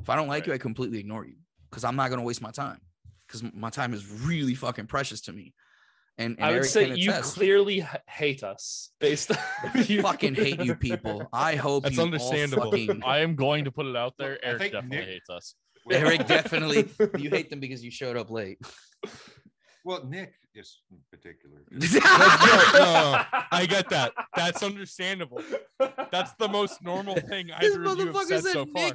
If I don't like you, I completely ignore you because I'm not gonna waste my time because my time is really fucking precious to me. And, and
I would
Eric
say
can
you
attest.
clearly h- hate us based on
I fucking hate you people. I hope
That's
you all
understandable.
fucking-
I am going to put it out there.
Look, I
Eric definitely
Nick-
hates us.
Eric definitely. You hate them because you showed up late.
Well, Nick is in particular.
no, no, I get that. That's understandable. That's the most normal thing
This
either of you have said
said
so far.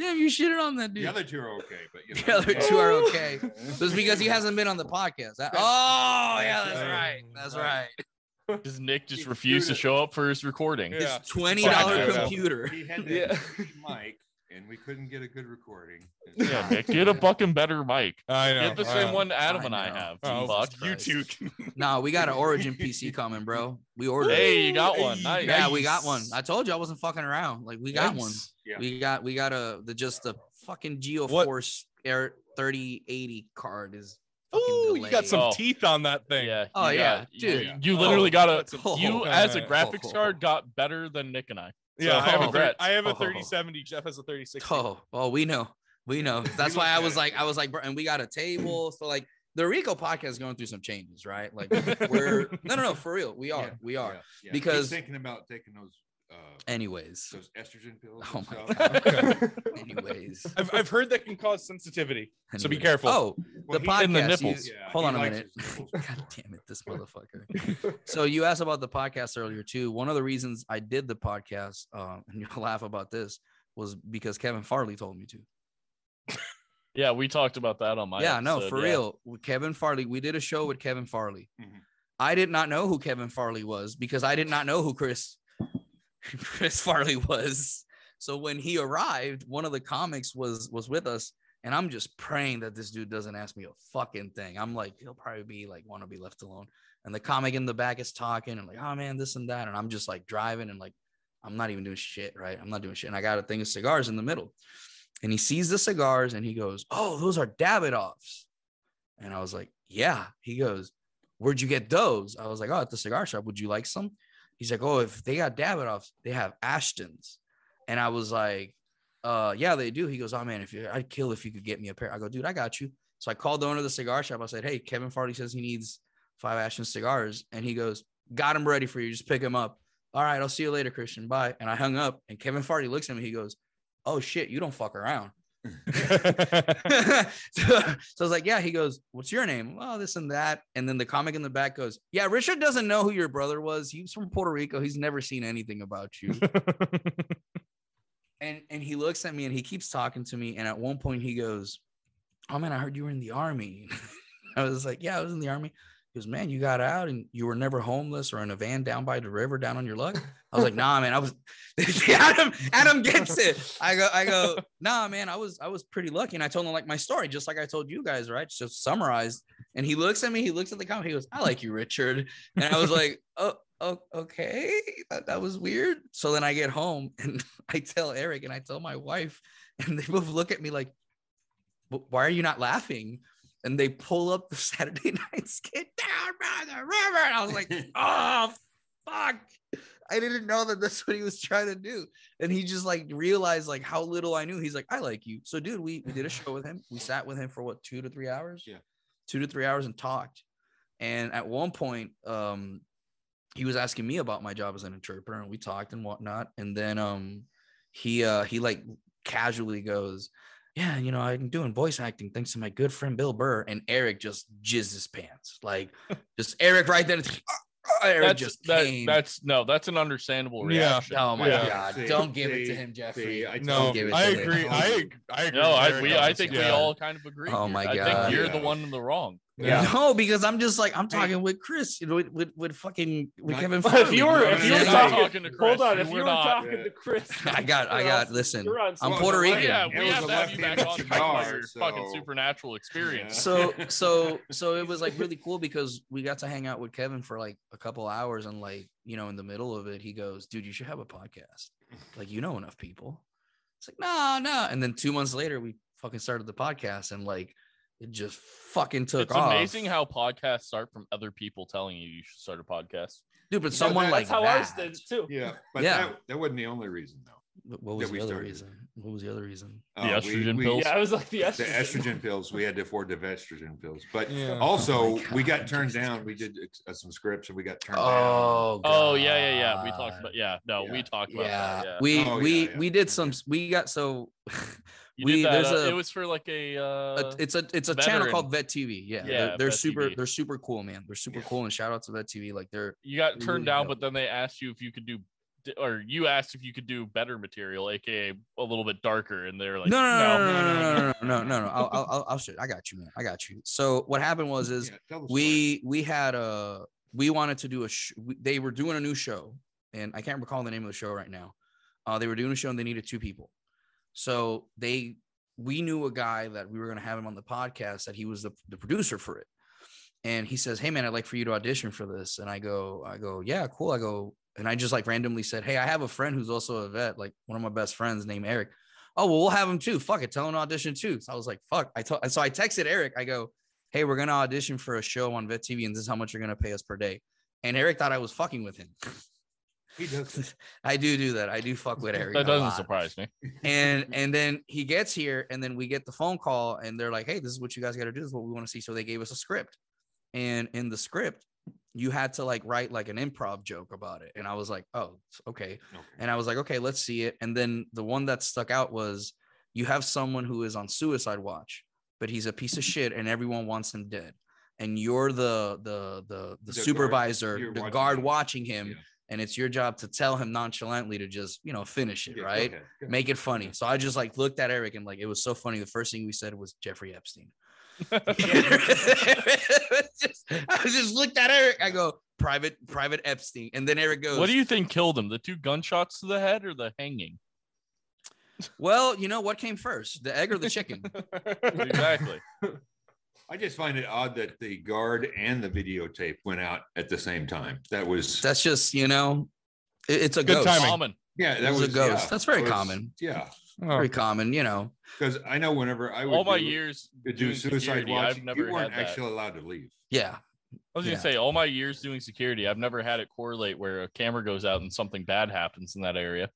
Nick. Damn, you shitted on that dude.
The other two are okay, but you know,
The other two are okay.
It's
Just because he hasn't been on the podcast. That- oh, yeah, that's right. That's
right.
right.
Does Nick just
He
refuse to show up for his recording?
Yeah.
His twenty dollar computer.
He had that
Yeah.
mic and we couldn't get a good recording.
Yeah, Nick, get a fucking better mic.
I know.
Get the same
know.
one Adam
I
and I have.
Oh,
fuck.
you two.
Nah, we got an Origin PC coming, bro. We ordered. it.
Hey, you got one. Nice.
Yeah, we got one. I told you I wasn't fucking around. Like we got one.
Yeah.
We got we got a the just the fucking
What-
GeForce Air 3080 card is. fucking
Oh, you got some
Oh.
teeth on that thing.
Yeah.
Oh, yeah,
got-
dude.
You, you literally
Oh,
got a.
that's
You
oh,
as a graphics oh. card got better than Nick and I.
Yeah, I have a thir-
congrats.
I have a
Oh.
3070. Jeff has a 3060.
Oh, well, we know, we know. That's why I was like, I was like, and we got a table. So like, the Rico podcast is going through some changes, right? Like, we're no, no, no, for real, we are,
Yeah,
we are.
yeah, yeah. He's
Because-
thinking about taking those uh,
Anyways,
those estrogen pills.
Oh my.
God.
anyways,
I've, I've heard that can cause sensitivity. So be careful.
Oh,
Well,
the
he-
podcast.
In the
you-
nipples.
Yeah,
hold on a minute.
his
God damn it, this motherfucker. so you asked about the podcast earlier too. One of the reasons I did the podcast, um, and you'll laugh about this, was because Kevin Farley told me to.
Yeah, we talked about that on my.
yeah, no,
episode,
for
yeah.
real. With Kevin Farley, we did a show with Kevin Farley.
Mhm.
I did not know who Kevin Farley was because I did not know who Chris Chris Farley was. So when he arrived, one of the comics was was with us, and I'm just praying that this dude doesn't ask me a fucking thing. I'm like, he'll probably be like, want to be left alone. And the comic in the back is talking and like, oh man, this and that, and I'm just like driving and like, I'm not even doing shit, right? I'm not doing shit, and I got a thing of cigars in the middle, and he sees the cigars and he goes, oh, those are Davidoffs, and I was like, yeah. He goes, where'd you get those? I was like, oh, at the cigar shop. Would you like some? He's like, oh, if they got Davidoffs, they have Ashtons. And I was like, uh, yeah, they do. He goes, oh man, if you, I'd kill if you could get me a pair. I go, dude, I got you. So I called the owner of the cigar shop. I said, hey, Kevin Farley says he needs five Ashton cigars, and he goes, got him ready for you. Just pick him up. All right, I'll see you later, Christian. Bye. And I hung up, and Kevin Farley looks at me. He goes, oh shit, you don't fuck around. so, so I was like, yeah. He goes, what's your name? Well, this and that. And then the comic in the back goes, yeah, Richard doesn't know who your brother was. He's from Puerto Rico. He's never seen anything about you. and and he looks at me and he keeps talking to me. And at one point he goes, oh man, I heard you were in the army. I was like, yeah, I was in the army. He goes, man, you got out and you were never homeless or in a van down by the river down on your luck. I was like, nah, man, I was. Adam, Adam gets it. I go, I go, nah, man, I was, I was pretty lucky. And I told him like my story, just like I told you guys, right? Just summarized. And he looks at me, he looks at the comment, he goes, I like you, Richard. And I was like, oh, oh okay, that, that was weird. So then I get home and I tell Eric and I tell my wife, and they both look at me like, why are you not laughing? And they pull up the Saturday night skit down by the river. And I was like, oh, fuck. I didn't know that that's what he was trying to do. And he just like realized like how little I knew. He's like, I like you. So, dude, we, we did a show with him. We sat with him for what, two to three hours?
Yeah.
Two to three hours and talked. And at one point, um, he was asking me about my job as an interpreter and we talked and whatnot. And then um he uh he like casually goes, Yeah, you know, I'm doing voice acting thanks to my good friend Bill Burr. And Eric just jizzed his pants. Like just Eric right then. Ah, ah, Eric
That's
just
that,
came.
that's no, that's an understandable
Yeah.
reaction.
oh my
Yeah.
god.
See,
Don't give it to
see,
him,
see,
Jeffrey.
I
no,
told
give it
I
to
agree.
him.
I, ag- I agree.
No, I we I
this,
think we all kind of agree.
Oh
here.
my
I
God.
think you're the one in the wrong.
Yeah.
No, because I'm just like I'm talking with Chris, you know, with with, with fucking with
Not-
Kevin.
If
you were-
know
if you were talking-
talking to Chris,
Hold on, if you were
not.
talking
Yeah.
to Chris,
I got- I got- listen,
on
I'm Puerto oh,
the
Rican.
left-
Yeah, we have
a
to have you back
left-handed
on to talk about fucking supernatural experience.
so so so it was like really cool because we got to hang out with Kevin for like a couple hours and like you know in the middle of it he goes dude you should have a podcast like you know enough people it's like no no and then two months later we fucking started the podcast and like it just fucking took
it's
off
amazing how podcasts start from other people telling you you should start a podcast.
dude but
Yeah,
someone
that-
like
that's how
that,
ours did too.
Yeah, but
Yeah.
That, that wasn't the only reason though.
What- what was the other
started.
reason what was the other reason
Uh,
The estrogen pills?
Yeah, I was like the estrogen.
The
estrogen.
estrogen pills. We had to afford the estrogen pills, but
Yeah.
also
Oh my
we got turned
Jesus
down. We did uh, some scripts and we got turned down.
oh
Oh yeah, yeah, yeah. We talked about yeah. No, we talked about
yeah,
that. Yeah.
we
Oh,
we
yeah, yeah.
we did some we got so
you
we-
that.
there's
uh,
a-
it was for like a uh
a- it's a it's a channel called Vet TV. Yeah,
Yeah,
they're, they're super
TV.
they're super cool, man. They're super cool, and shout out to Vet TV. Like they're
you got
really
turned down,
dope.
but then they asked you if you could do or you asked if you could do better material, aka a little bit darker, and they're like,
no no no no no
no,
no no no no no no. I'll I'll I'll. I got you, man. I got you. So what happened was is
Yeah, tell the story.
we we had a we wanted to do a sh- they were doing a new show and i can't recall the name of the show right now uh they were doing a show and they needed two people So they we knew a guy that we were gonna have him on the podcast that he was the, the producer for it. And he says, Hey man, I'd like for you to audition for this. And I go, I go, yeah, cool. I go, and I just like randomly said, Hey, I have a friend who's also a vet, like one of my best friends named Eric. Oh, well, we'll have him too. Fuck it. Tell him to audition too. So I was like, fuck. I told so I texted Eric. I go, Hey, we're gonna audition for a show on Vet TV, and this is how much you're gonna pay us per day. And Eric thought I was fucking with him.
He does.
I do do that. I do fuck with Eric.
That doesn't surprise me.
And and then he gets here, and then we get the phone call, and they're like, "Hey, this is what you guys got to do. This is what we want to see." So they gave us a script, and in the script, you had to like write like an improv joke about it. And I was like, "Oh, okay."
Okay.
And I was like, "Okay, let's see it." And then the one that stuck out was you have someone who is on suicide watch, but he's a piece of shit, and everyone wants him dead. And you're the the the the,
The
supervisor,
you're
the
watching
guard
him.
watching him,
Yeah.
And it's your job to tell him nonchalantly to just you know finish it,
Yeah, go
right?
ahead, go
Make it funny. So I just like looked at Eric and like it was so funny. The first thing we said was Jeffrey Epstein. Just- I just looked at Eric. I go private private Epstein, and then Eric goes,
What do you think killed him? The two gunshots to the head or the hanging?
Well, you know what came first, the egg or the chicken?
exactly.
I just find it odd that the guard and the videotape went out at the same time. That was
That's just you know, it- it's a
Good
ghost.
timing.
Common.
yeah, that
was a ghost.
yeah,
That's very
was-
common.
Yeah,
Oh.
Very common, you know.
because I know whenever I would
All my
do,
years
to do suicide
security,
watch,
I've never
you weren't actually allowed to leave.
Yeah,
I was
Yeah.
gonna say all my years doing security, I've never had it correlate where a camera goes out and something bad happens in that area.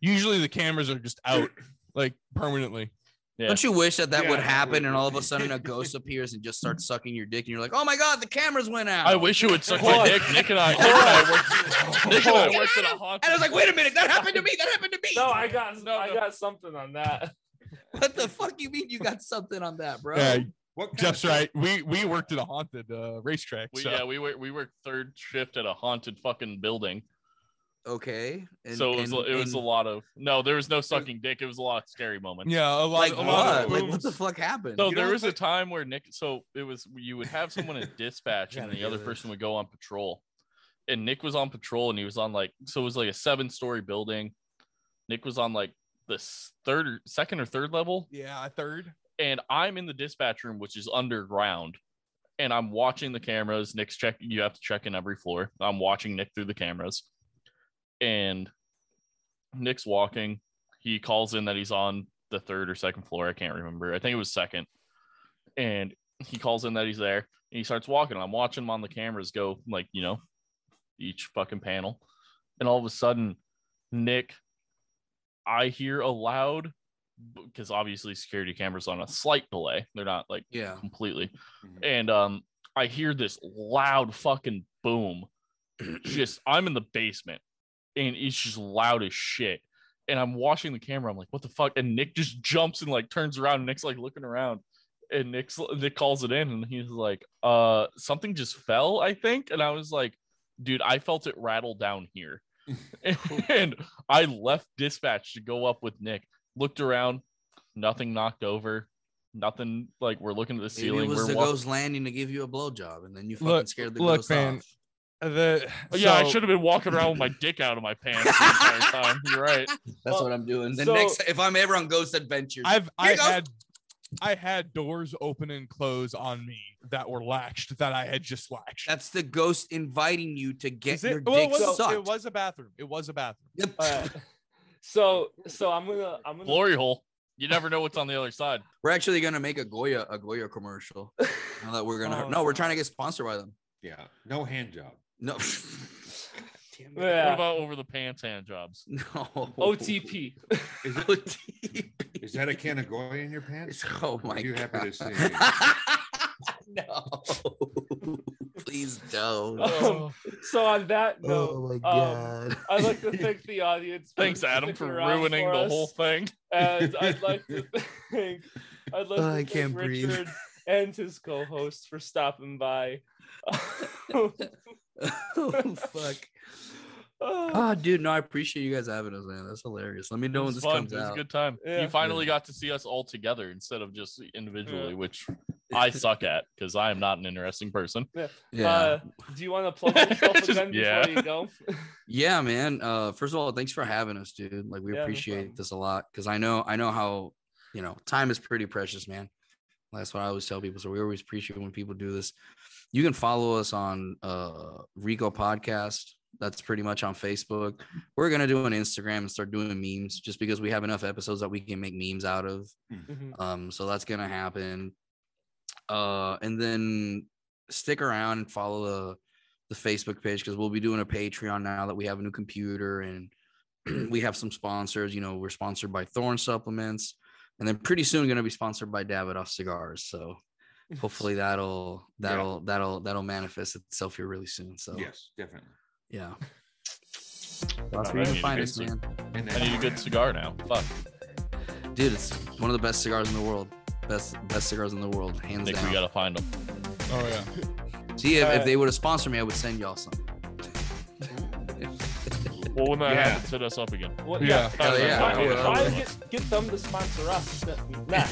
Usually the cameras are just out like permanently.
Yeah.
Don't you wish that that
Yeah,
would happen and all of a sudden a ghost appears and just starts sucking your dick and you're like, oh my god, the cameras went out.
I wish it would suck my dick. Nick and I, Nick and I worked, Nick and I worked at a haunted.
And I was like, wait a minute, that happened to me. That happened to me.
No, I got
No,
I
no.
got something on that.
What the fuck you mean you got something on that, bro?
Yeah,
What
Jeff's
of-
right. We we worked at a haunted uh, racetrack.
We,
so.
Yeah, we were we worked third shift at a haunted fucking building.
Okay. And,
so it was
and-
it was a lot of no, there was no sucking dick. It was a lot of scary moments.
yeah, a lot,
like
a lot
what?
of
Like what the fuck happened?
So
You
there
know,
was a time where Nick, so it was you would have someone at dispatch and the other
this.
person would go on patrol. And Nick was on patrol and he was on like so it was like a seven story building. Nick was on like the third or second or third level.
Yeah, third.
And I'm in the dispatch room, which is underground. And I'm watching the cameras. Nick's checking, you have to check in every floor. I'm watching Nick through the cameras. And Nick's walking. He calls in that he's on the third or second floor. I can't remember. I think it was second. And he calls in that he's there. And he starts walking. I'm watching him on the cameras go, like, you know, each fucking panel. And all of a sudden, Nick, I hear a loud, because obviously security cameras on a slight delay. They're not like
yeah.
completely.
Mhm.
And um, I hear this loud fucking boom. just I'm in the basement and it's just loud as shit. And I'm watching the camera. I'm like, what the fuck? And Nick just jumps and like turns around. And Nick's like looking around. And Nick's Nick calls it in and he's like, uh, something just fell, I think. And I was like, dude, I felt it rattle down here. and I left dispatch to go up with Nick. Looked around, nothing knocked over, nothing like we're looking at the
Maybe
ceiling.
it was
we're
the
walking-
ghost landing to give you a blowjob, and then you fucking
Look-
scared the
look,
ghost
man,
off.
Uh, The
Oh, yeah, I should have been walking around with my dick out of my pants the entire time. You're right.
That's
Well,
what I'm doing. The
so-
next, if I'm ever on Ghost Adventures,
I've I
Here goes-
had I had doors open and close on me that were latched that I had just latched.
that's the ghost inviting you to get
Is it?
your
Well, it
dick
was,
sucked.
it was a bathroom. It was a bathroom.
Yep.
Alright. So so I'm gonna I'm gonna
Glory hole. You never know what's on the other side.
We're actually gonna make a Goya a Goya commercial. Now that we're gonna
Oh,
no, we're trying to get sponsored by them.
Yeah, no hand job.
No. Damn it.
What about over the pants hand jobs?
No.
OTP.
Is, it,
OTP.
is that a can of Goya in your pants?
Oh my
Are you
god.
happy to see? me?
no. Please don't.
Um, so on that note,
Oh my
um,
god.
I'd like to thank the audience. for
Thanks, Adam, for ruining
for
the
us.
whole thing.
And I'd like to thank I'd like
Oh,
to
I
thank
can't breathe.
Richard and his co-host for stopping by.
oh fuck.
Oh,
Oh, dude, no, I appreciate you guys having us, man. That's hilarious. Let me know when
was
this
fun.
comes
It was
out.
a good time.
Yeah.
You finally got to see us all together instead of just individually,
Yeah.
which I suck at because I am not an interesting person.
Yeah.
Uh, do you want to plug yourself
Just-
again
yeah.
before you go?
Yeah, man. Uh, first of all, thanks for having us, dude. Like we
Yeah, no
appreciate
problem.
this a lot because I know I know how you know time is pretty precious, man. That's what I always tell people. So we always appreciate when people do this. You can follow us on uh Rico Podcast. That's pretty much on Facebook. We're gonna do an Instagram and start doing memes just because we have enough episodes that we can make memes out of.
Mhm.
Um, so that's gonna happen. Uh, and then stick around and follow the the Facebook page because we'll be doing a Patreon now that we have a new computer and we have some sponsors. You know, we're sponsored by Thorne Supplements, and then pretty soon going to be sponsored by Davidoff Cigars. So hopefully that'll that'll that'll that'll manifest itself here really soon. So
Yes, definitely.
yeah,
I
that's where you can find
good
us, man.
I need a good cigar now. Fuck.
Dude, it's one of the best cigars in the world. Best best cigars in the world, hands
Nick,
down.
we gotta find them.
Oh yeah.
See, if,
Alright.
if they would have sponsored me, I would send y'all some.
Well, when that
Yeah.
happens, hit us up again.
What,
Yeah.
Hell yeah,
Try,
I will.
try to get, get them to sponsor us. Nah.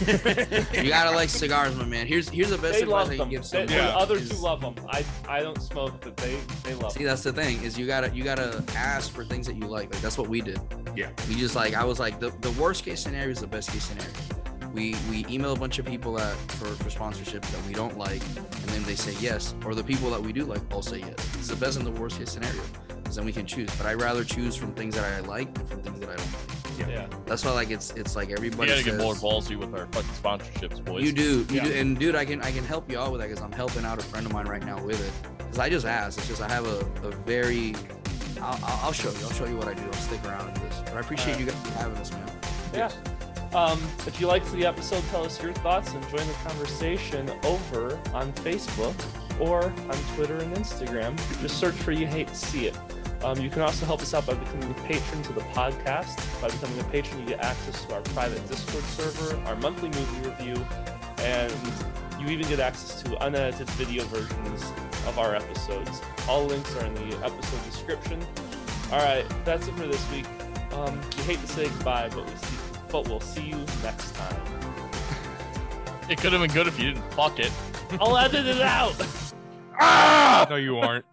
you gotta like cigars, my man. Here's here's the best
they
advice
love
I can
them.
give
They,
someone.
the
Yeah.
others
is-
who love them. I I don't smoke, but they they love.
See,
them.
that's the thing is you gotta you gotta ask for things that you like. Like that's what we did.
Yeah.
We just like I was like the, the worst case scenario is the best case scenario. We we email a bunch of people that for, for sponsorship that we don't like, and then they say yes, or the people that we do like all say yes. It's the best and the worst case scenario, because then we can choose. But I rather choose from things that I like than from things that I don't like.
Yeah.
That's why like it's it's like
We
everybody.
gotta get more
says-
ballsy with our fucking sponsorships, boys.
You do, you
Yeah.
do, and dude, I can I can help you out with that because I'm helping out a friend of mine right now with it. Because I just asked. It's just I have a, a very. I'll, I'll I'll show you. I'll show you what I do. I'll stick around in this. But I appreciate you guys having us, man.
Yeah. Um, if you liked the episode, tell us your thoughts and join the conversation over on Facebook or on Twitter and Instagram. Just search for You Hate to See It. Um, you can also help us out by becoming a patron to the podcast. By becoming a patron, you get access to our private Discord server, our monthly movie review, and you even get access to unedited video versions of our episodes. All links are in the episode description. All right, that's it for this week. Um, you hate to say goodbye, but we see, but we'll see you next time.
It could have been good if you didn't fuck it.
I'll edit it out.
No, you aren't.